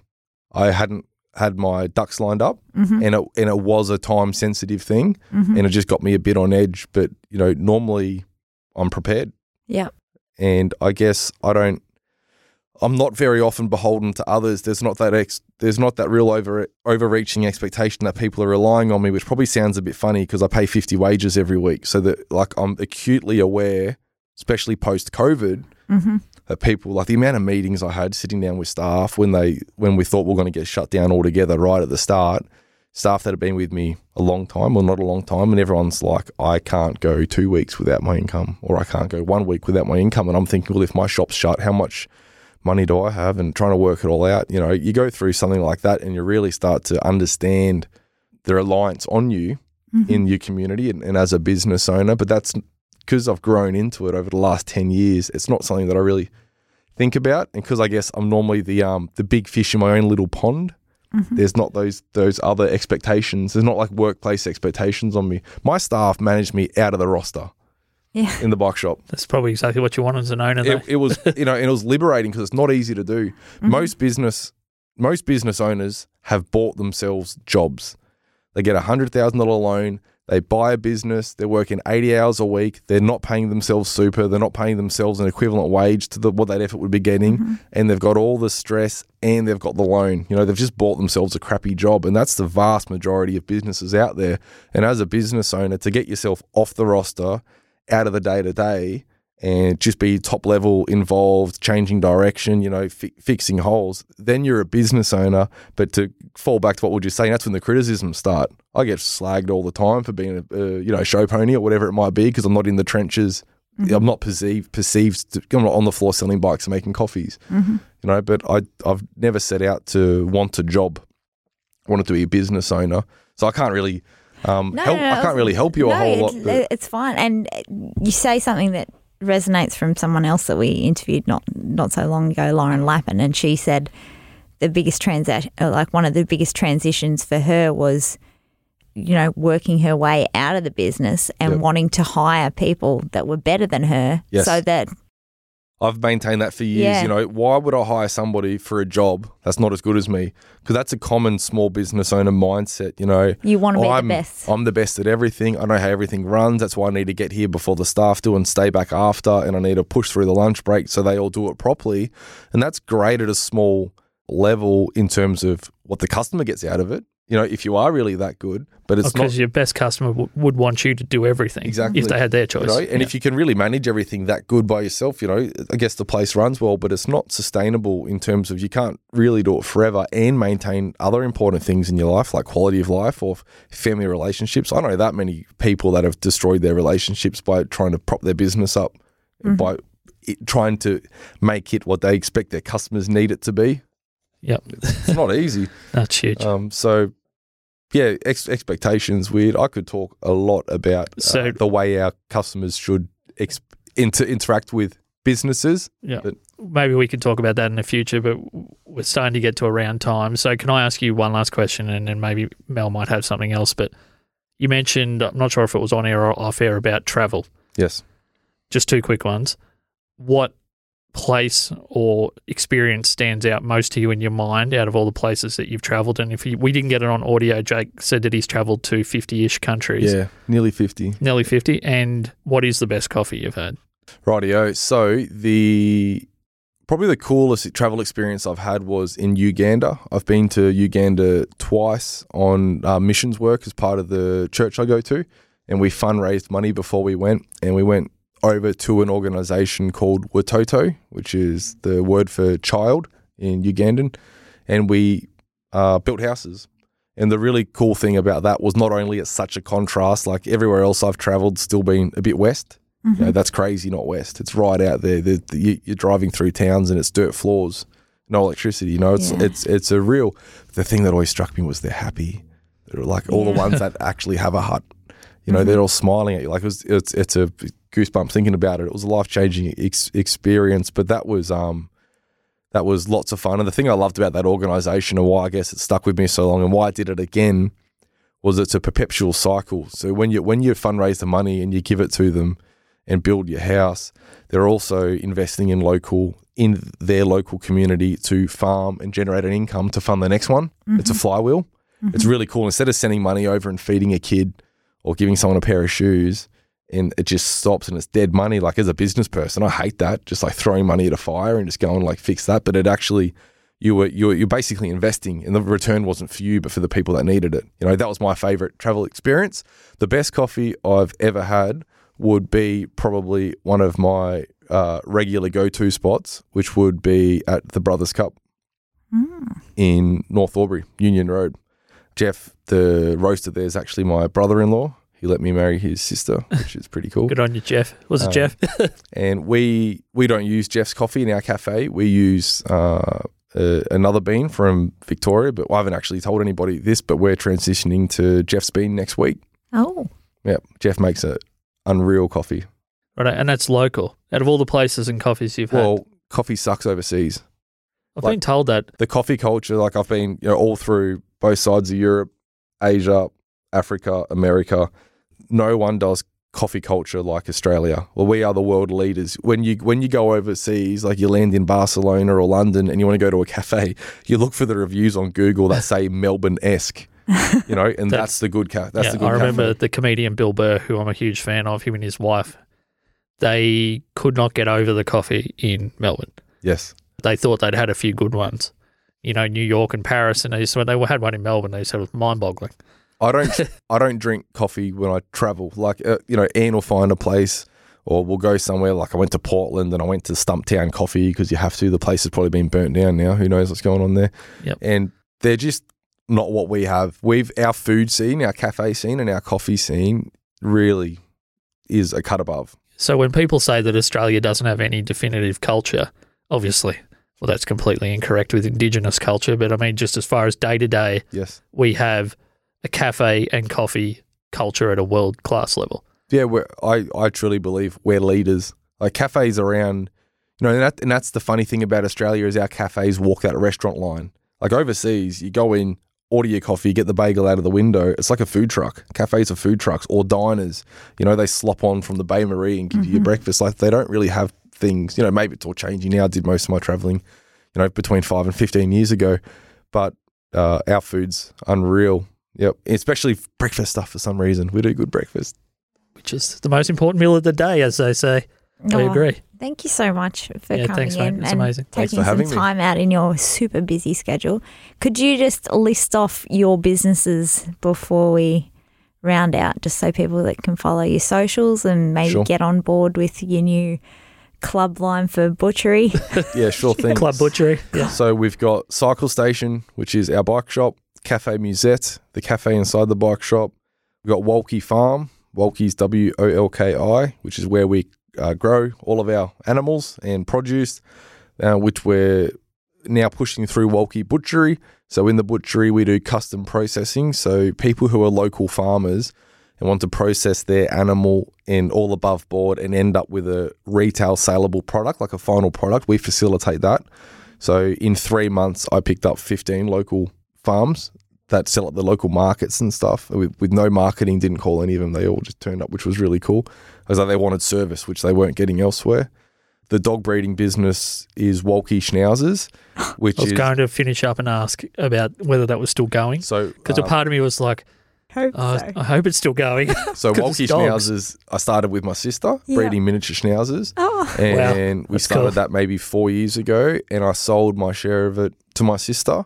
I hadn't had my ducks lined up hmm and it and it was a time sensitive thing hmm and it just got me a bit on edge. But you know, normally I'm prepared Yeah. and I guess I don't. I'm not very often beholden to others. There's not that ex, there's not that real over overreaching expectation that people are relying on me, which probably sounds a bit funny because I pay 50 wages every week. So that like I'm acutely aware, especially post COVID, hmm that people like the amount of meetings I had sitting down with staff when they when we thought we are going to get shut down altogether right at the start. Staff that have been with me a long time or not a long time, and everyone's like, I can't go two weeks without my income, or I can't go one week without my income. And I'm thinking, well, if my shop's shut, how much money do I have? And trying to work it all out. You know, you go through something like that, and you really start to understand the reliance on you mm-hmm. in your community and, and as a business owner. But that's because I've grown into it over the last 10 years. It's not something that I really think about. And because I guess I'm normally the um the big fish in my own little pond, there's not those those other expectations. There's not like workplace expectations on me. My staff managed me out of the roster Yeah. in the bike shop. That's probably exactly what you want as an owner. It, it was you know, and it was liberating because it's not easy to do. Mm-hmm. Most business most business owners have bought themselves jobs. They get a hundred thousand dollar loan. They buy a business. They're working eighty hours a week. They're not paying themselves super. They're not paying themselves an equivalent wage to the, what that effort would be getting. Mm-hmm. And they've got all the stress and they've got the loan. You know, they've just bought themselves a crappy job, and that's the vast majority of businesses out there. And as a business owner, to get yourself off the roster, out of the day to day, and just be top level involved, changing direction, you know, fi- fixing holes, then you're a business owner. But to fall back to what we we're just saying, that's when the criticisms start. I get slagged all the time for being a, a you know show pony or whatever it might be because I'm not in the trenches. I'm not perceived perceived. To, I'm not on the floor selling bikes and making coffees. You know, but I I've never set out to want a job. I wanted to be a business owner, so I can't really um, No, help. no, no, I can't really help you a whole lot. but- It's fine, and you say something that resonates from someone else that we interviewed not not so long ago, Lauren Lappin, and she said the biggest transaction, uh, like one of the biggest transitions for her was, you know, working her way out of the business and Yep. wanting to hire people that were better than her, Yes. so that I've maintained that for years. Yeah. You know, why would I hire somebody for a job that's not as good as me? Because that's a common small business owner mindset. You know, you want to be I'm, the best. I'm the best at everything. I know how everything runs. That's why I need to get here before the staff do and stay back after. And I need to push through the lunch break so they all do it properly. And that's great at a small level in terms of what the customer gets out of it. You know, if you are really that good, but it's not because your best customer w- would want you to do everything Exactly. if they had their You choice. know, and Yeah. if you can really manage everything that good by yourself, you know, I guess the place runs well, but it's not sustainable in terms of you can't really do it forever and maintain other important things in your life, like quality of life or family relationships. I know that many people that have destroyed their relationships by trying to prop their business up, mm-hmm. by it, trying to make it what they expect their customers need it to be. Yep, It's not easy. that's huge. Um, so, yeah, ex- expectations weird. I could talk a lot about uh, So- the way our customers should ex- inter- interact with businesses. Yeah. But- Maybe we could talk about that in the future, but we're starting to get to around time. So, can I ask you one last question, and then maybe Mel might have something else? But you mentioned, I'm not sure if it was on air or off air, about travel. Yes. Just two quick ones. What place or experience stands out most to you in your mind out of all the places that you've traveled? And if you, we didn't get it on audio, Jake said that he's traveled to 50 ish countries, Yeah, nearly 50. nearly 50. And what is the best coffee you've had? Rightio. So the probably the coolest travel experience I've had was in Uganda. I've been to Uganda twice on uh, missions work as part of the church I go to, and we fundraised money before we went, and we went over to an organization called Watoto, which is the word for child in Ugandan, and we uh, built houses. And the really cool thing about that was not only it's such a contrast, like everywhere else I've traveled, still been a bit west. You know, that's crazy, not west. It's right out there. The, the, you- you're driving through towns and it's dirt floors, no electricity. You know, it's Yeah. it's it's a real. The thing that always struck me was they're happy. They're like all the ones that actually have a hut. You know, they're all smiling at you. Like it was, it's it's a goosebump thinking about it. It was a life changing ex- experience. But that was um that was lots of fun. And the thing I loved about that organization and why I guess it stuck with me so long and why I did it again was it's a perpetual cycle. So when you when you fundraise the money and you give it to them and build your house, they're also investing in local in their local community to farm and generate an income to fund the next one. It's a flywheel. It's really cool. Instead of sending money over and feeding a kid or giving someone a pair of shoes and it just stops and it's dead money, like as a business person, I hate that. Just like throwing money at a fire and just going like fix that. But it actually you were you were you're basically investing and the return wasn't for you but for the people that needed it. You know, that was my favorite travel experience. The best coffee I've ever had would be probably one of my uh, regular go-to spots, which would be at the Brothers Cup Mm. in North Albury, Union Road. Jeff, the roaster there, is actually my brother-in-law. He let me marry his sister, which is pretty cool. Good on you, Jeff. Was it Um, Jeff? And we we don't use Jeff's coffee in our cafe. We use uh, uh, another bean from Victoria, but I haven't actually told anybody this. But we're transitioning to Jeff's bean next week. Oh, Yeah, Jeff makes a unreal coffee. right, and that's local. Out of all the places and coffees you've had, Well, coffee sucks overseas. I've like- been told that. the coffee culture, like I've been, you know, all through both sides of Europe, Asia, Africa, America. No one does coffee culture like Australia. Well, we are the world leaders. When you when you go overseas, like you land in Barcelona or London, and you want to go to a cafe, you look for the reviews on Google that say Melbourne esque. You know, and That's- that's, the good cat. That's yeah, the good I remember cafe. the comedian Bill Burr, who I'm a huge fan of, him and his wife. They could not get over the coffee in Melbourne. Yes. They thought they'd had a few good ones, you know, New York and Paris, and they just, when they had one in Melbourne, they said it was mind boggling. I don't I don't drink coffee when I travel. Like uh, you know, Ian will find a place, or we'll go somewhere. Like I went to Portland and I went to Stumptown Coffee because you have to. The place has probably been burnt down now. Who knows what's going on there? Yep. And they're just not what we have. We've our food scene, our cafe scene, and our coffee scene really is a cut above. So when people say that Australia doesn't have any definitive culture, obviously, well, that's completely incorrect with Indigenous culture. But I mean, just as far as day to day, Yes. we have a cafe and coffee culture at a world class level. Yeah, we're, I I truly believe we're leaders. Like cafes around, you know, and, that, and that's the funny thing about Australia is our cafes walk that restaurant line. Like overseas, you go in, order your coffee, get the bagel out of the window. It's like a food truck. Cafes are food trucks or diners. You know, they slop on from the bain-marie and give you your breakfast. Like they don't really have things. You know, maybe it's all changing now. I did most of my traveling, you know, between five and fifteen years ago, but uh, our food's unreal. Yep, especially breakfast stuff for some reason. We do good breakfast. which is the most important meal of the day, as they say. I Oh, agree. Thank you so much for Yeah, coming thanks, mate. in It's and amazing. Thanks taking for having some me. time out in your super busy schedule. Could you just list off your businesses before we round out, just so people that can follow your socials and maybe Sure. get on board with your new Club Lime for butchery? Yeah, sure thing. Club Butchery. Yeah. So we've got Cycle Station, which is our bike shop, Cafe Musette, the cafe inside the bike shop. We've got Wolki Farm, Wolki's W O L K I, which is where we uh, grow all of our animals and produce, uh, which we're now pushing through Wolki Butchery. So in the butchery, we do custom processing. So people who are local farmers and want to process their animal and all above board and end up with a retail saleable product, like a final product, we facilitate that. So in three months, I picked up 15 local farms that sell at the local markets and stuff with, with no marketing, didn't call any of them. They all just turned up, which was really cool. Because like they wanted service, which they weren't getting elsewhere. The dog breeding business is Wolki Schnauzers, which I was is going to finish up and ask about whether that was still going so because um, a part of me was like, Hope oh, so. I hope it's still going. so Wolki it's dogs. Schnauzers, I started with my sister Yeah. breeding miniature Schnauzers, Oh, and we that's started cool. that maybe four years ago, and I sold my share of it to my sister.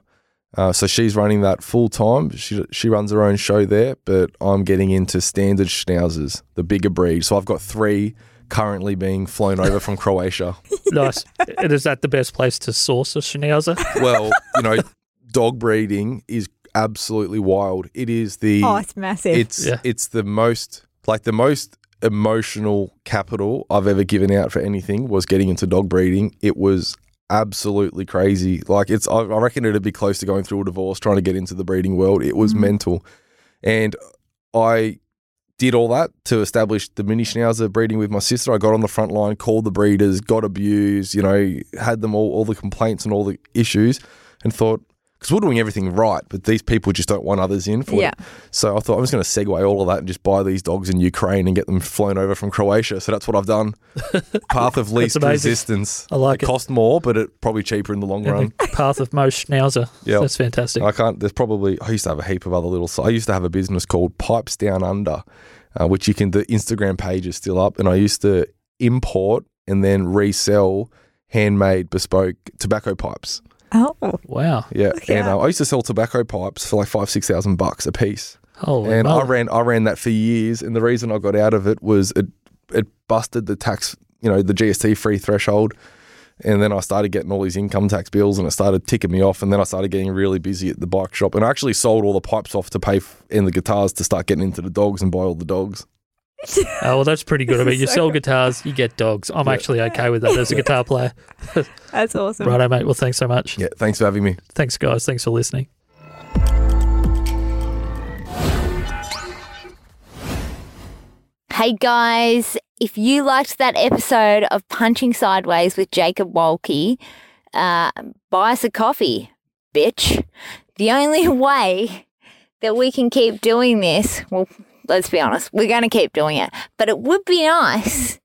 Uh, so she's running that full time. She she runs her own show there, but I'm getting into standard Schnauzers, the bigger breed. So I've got three currently being flown over from Croatia. nice. And is that the best place to source a Schnauzer? Well, you know, dog breeding is absolutely wild. It is the oh, it's massive. it's Yeah. it's the most like the most emotional capital I've ever given out for anything was getting into dog breeding. It was absolutely crazy. Like it's I, I reckon it'd be close to going through a divorce trying to get into the breeding world. It was Mm. mental. And I did all that to establish the mini schnauzer breeding with my sister. I got on the front line, called the breeders, got abused, you know, had them all all the complaints and all the issues and thought because we're doing everything right, but these people just don't want others in for yeah. it. So I thought I'm just going to segue all of that and just buy these dogs in Ukraine and get them flown over from Croatia. So that's what I've done. Path of least resistance. I like it. it. Cost more, but it probably cheaper in the long run. The path of most Schnauzer. Yeah. That's fantastic. I can't. There's probably. I used to have a heap of other little. I used to have a business called Pipes Down Under, uh, which you can. The Instagram page is still up, and I used to import and then resell handmade bespoke tobacco pipes. Oh, Yeah, Wow. Look and out. uh, I used to sell tobacco pipes for like five, six thousand bucks a piece. Holy and I ran I ran that for years, and the reason I got out of it was it it busted the tax, you know, the GST free threshold, and then I started getting all these income tax bills, and it started ticking me off, and then I started getting really busy at the bike shop, and I actually sold all the pipes off to pay f- in the guitars to start getting into the dogs and buy all the dogs. Oh, well, that's pretty good. I mean, you So sell good. guitars, you get dogs. I'm Yeah. actually okay with that as a guitar player. that's awesome. Righto, mate. Well, thanks so much. Yeah, thanks for having me. Thanks, guys. Thanks for listening. Hey guys, if you liked that episode of Punching Sideways with Jacob Wolki, uh, buy us a coffee, bitch. The only way that we can keep doing this, well, let's be honest, we're going to keep doing it, but it would be nice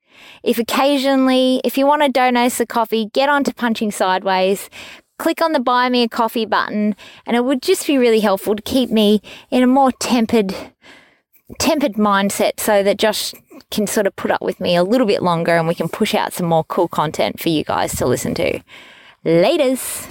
if occasionally, if you want to donate a coffee, get onto Punching Sideways. Click on the buy me a coffee button, and it would just be really helpful to keep me in a more tempered tempered mindset so that Josh can sort of put up with me a little bit longer and we can push out some more cool content for you guys to listen to. Laters.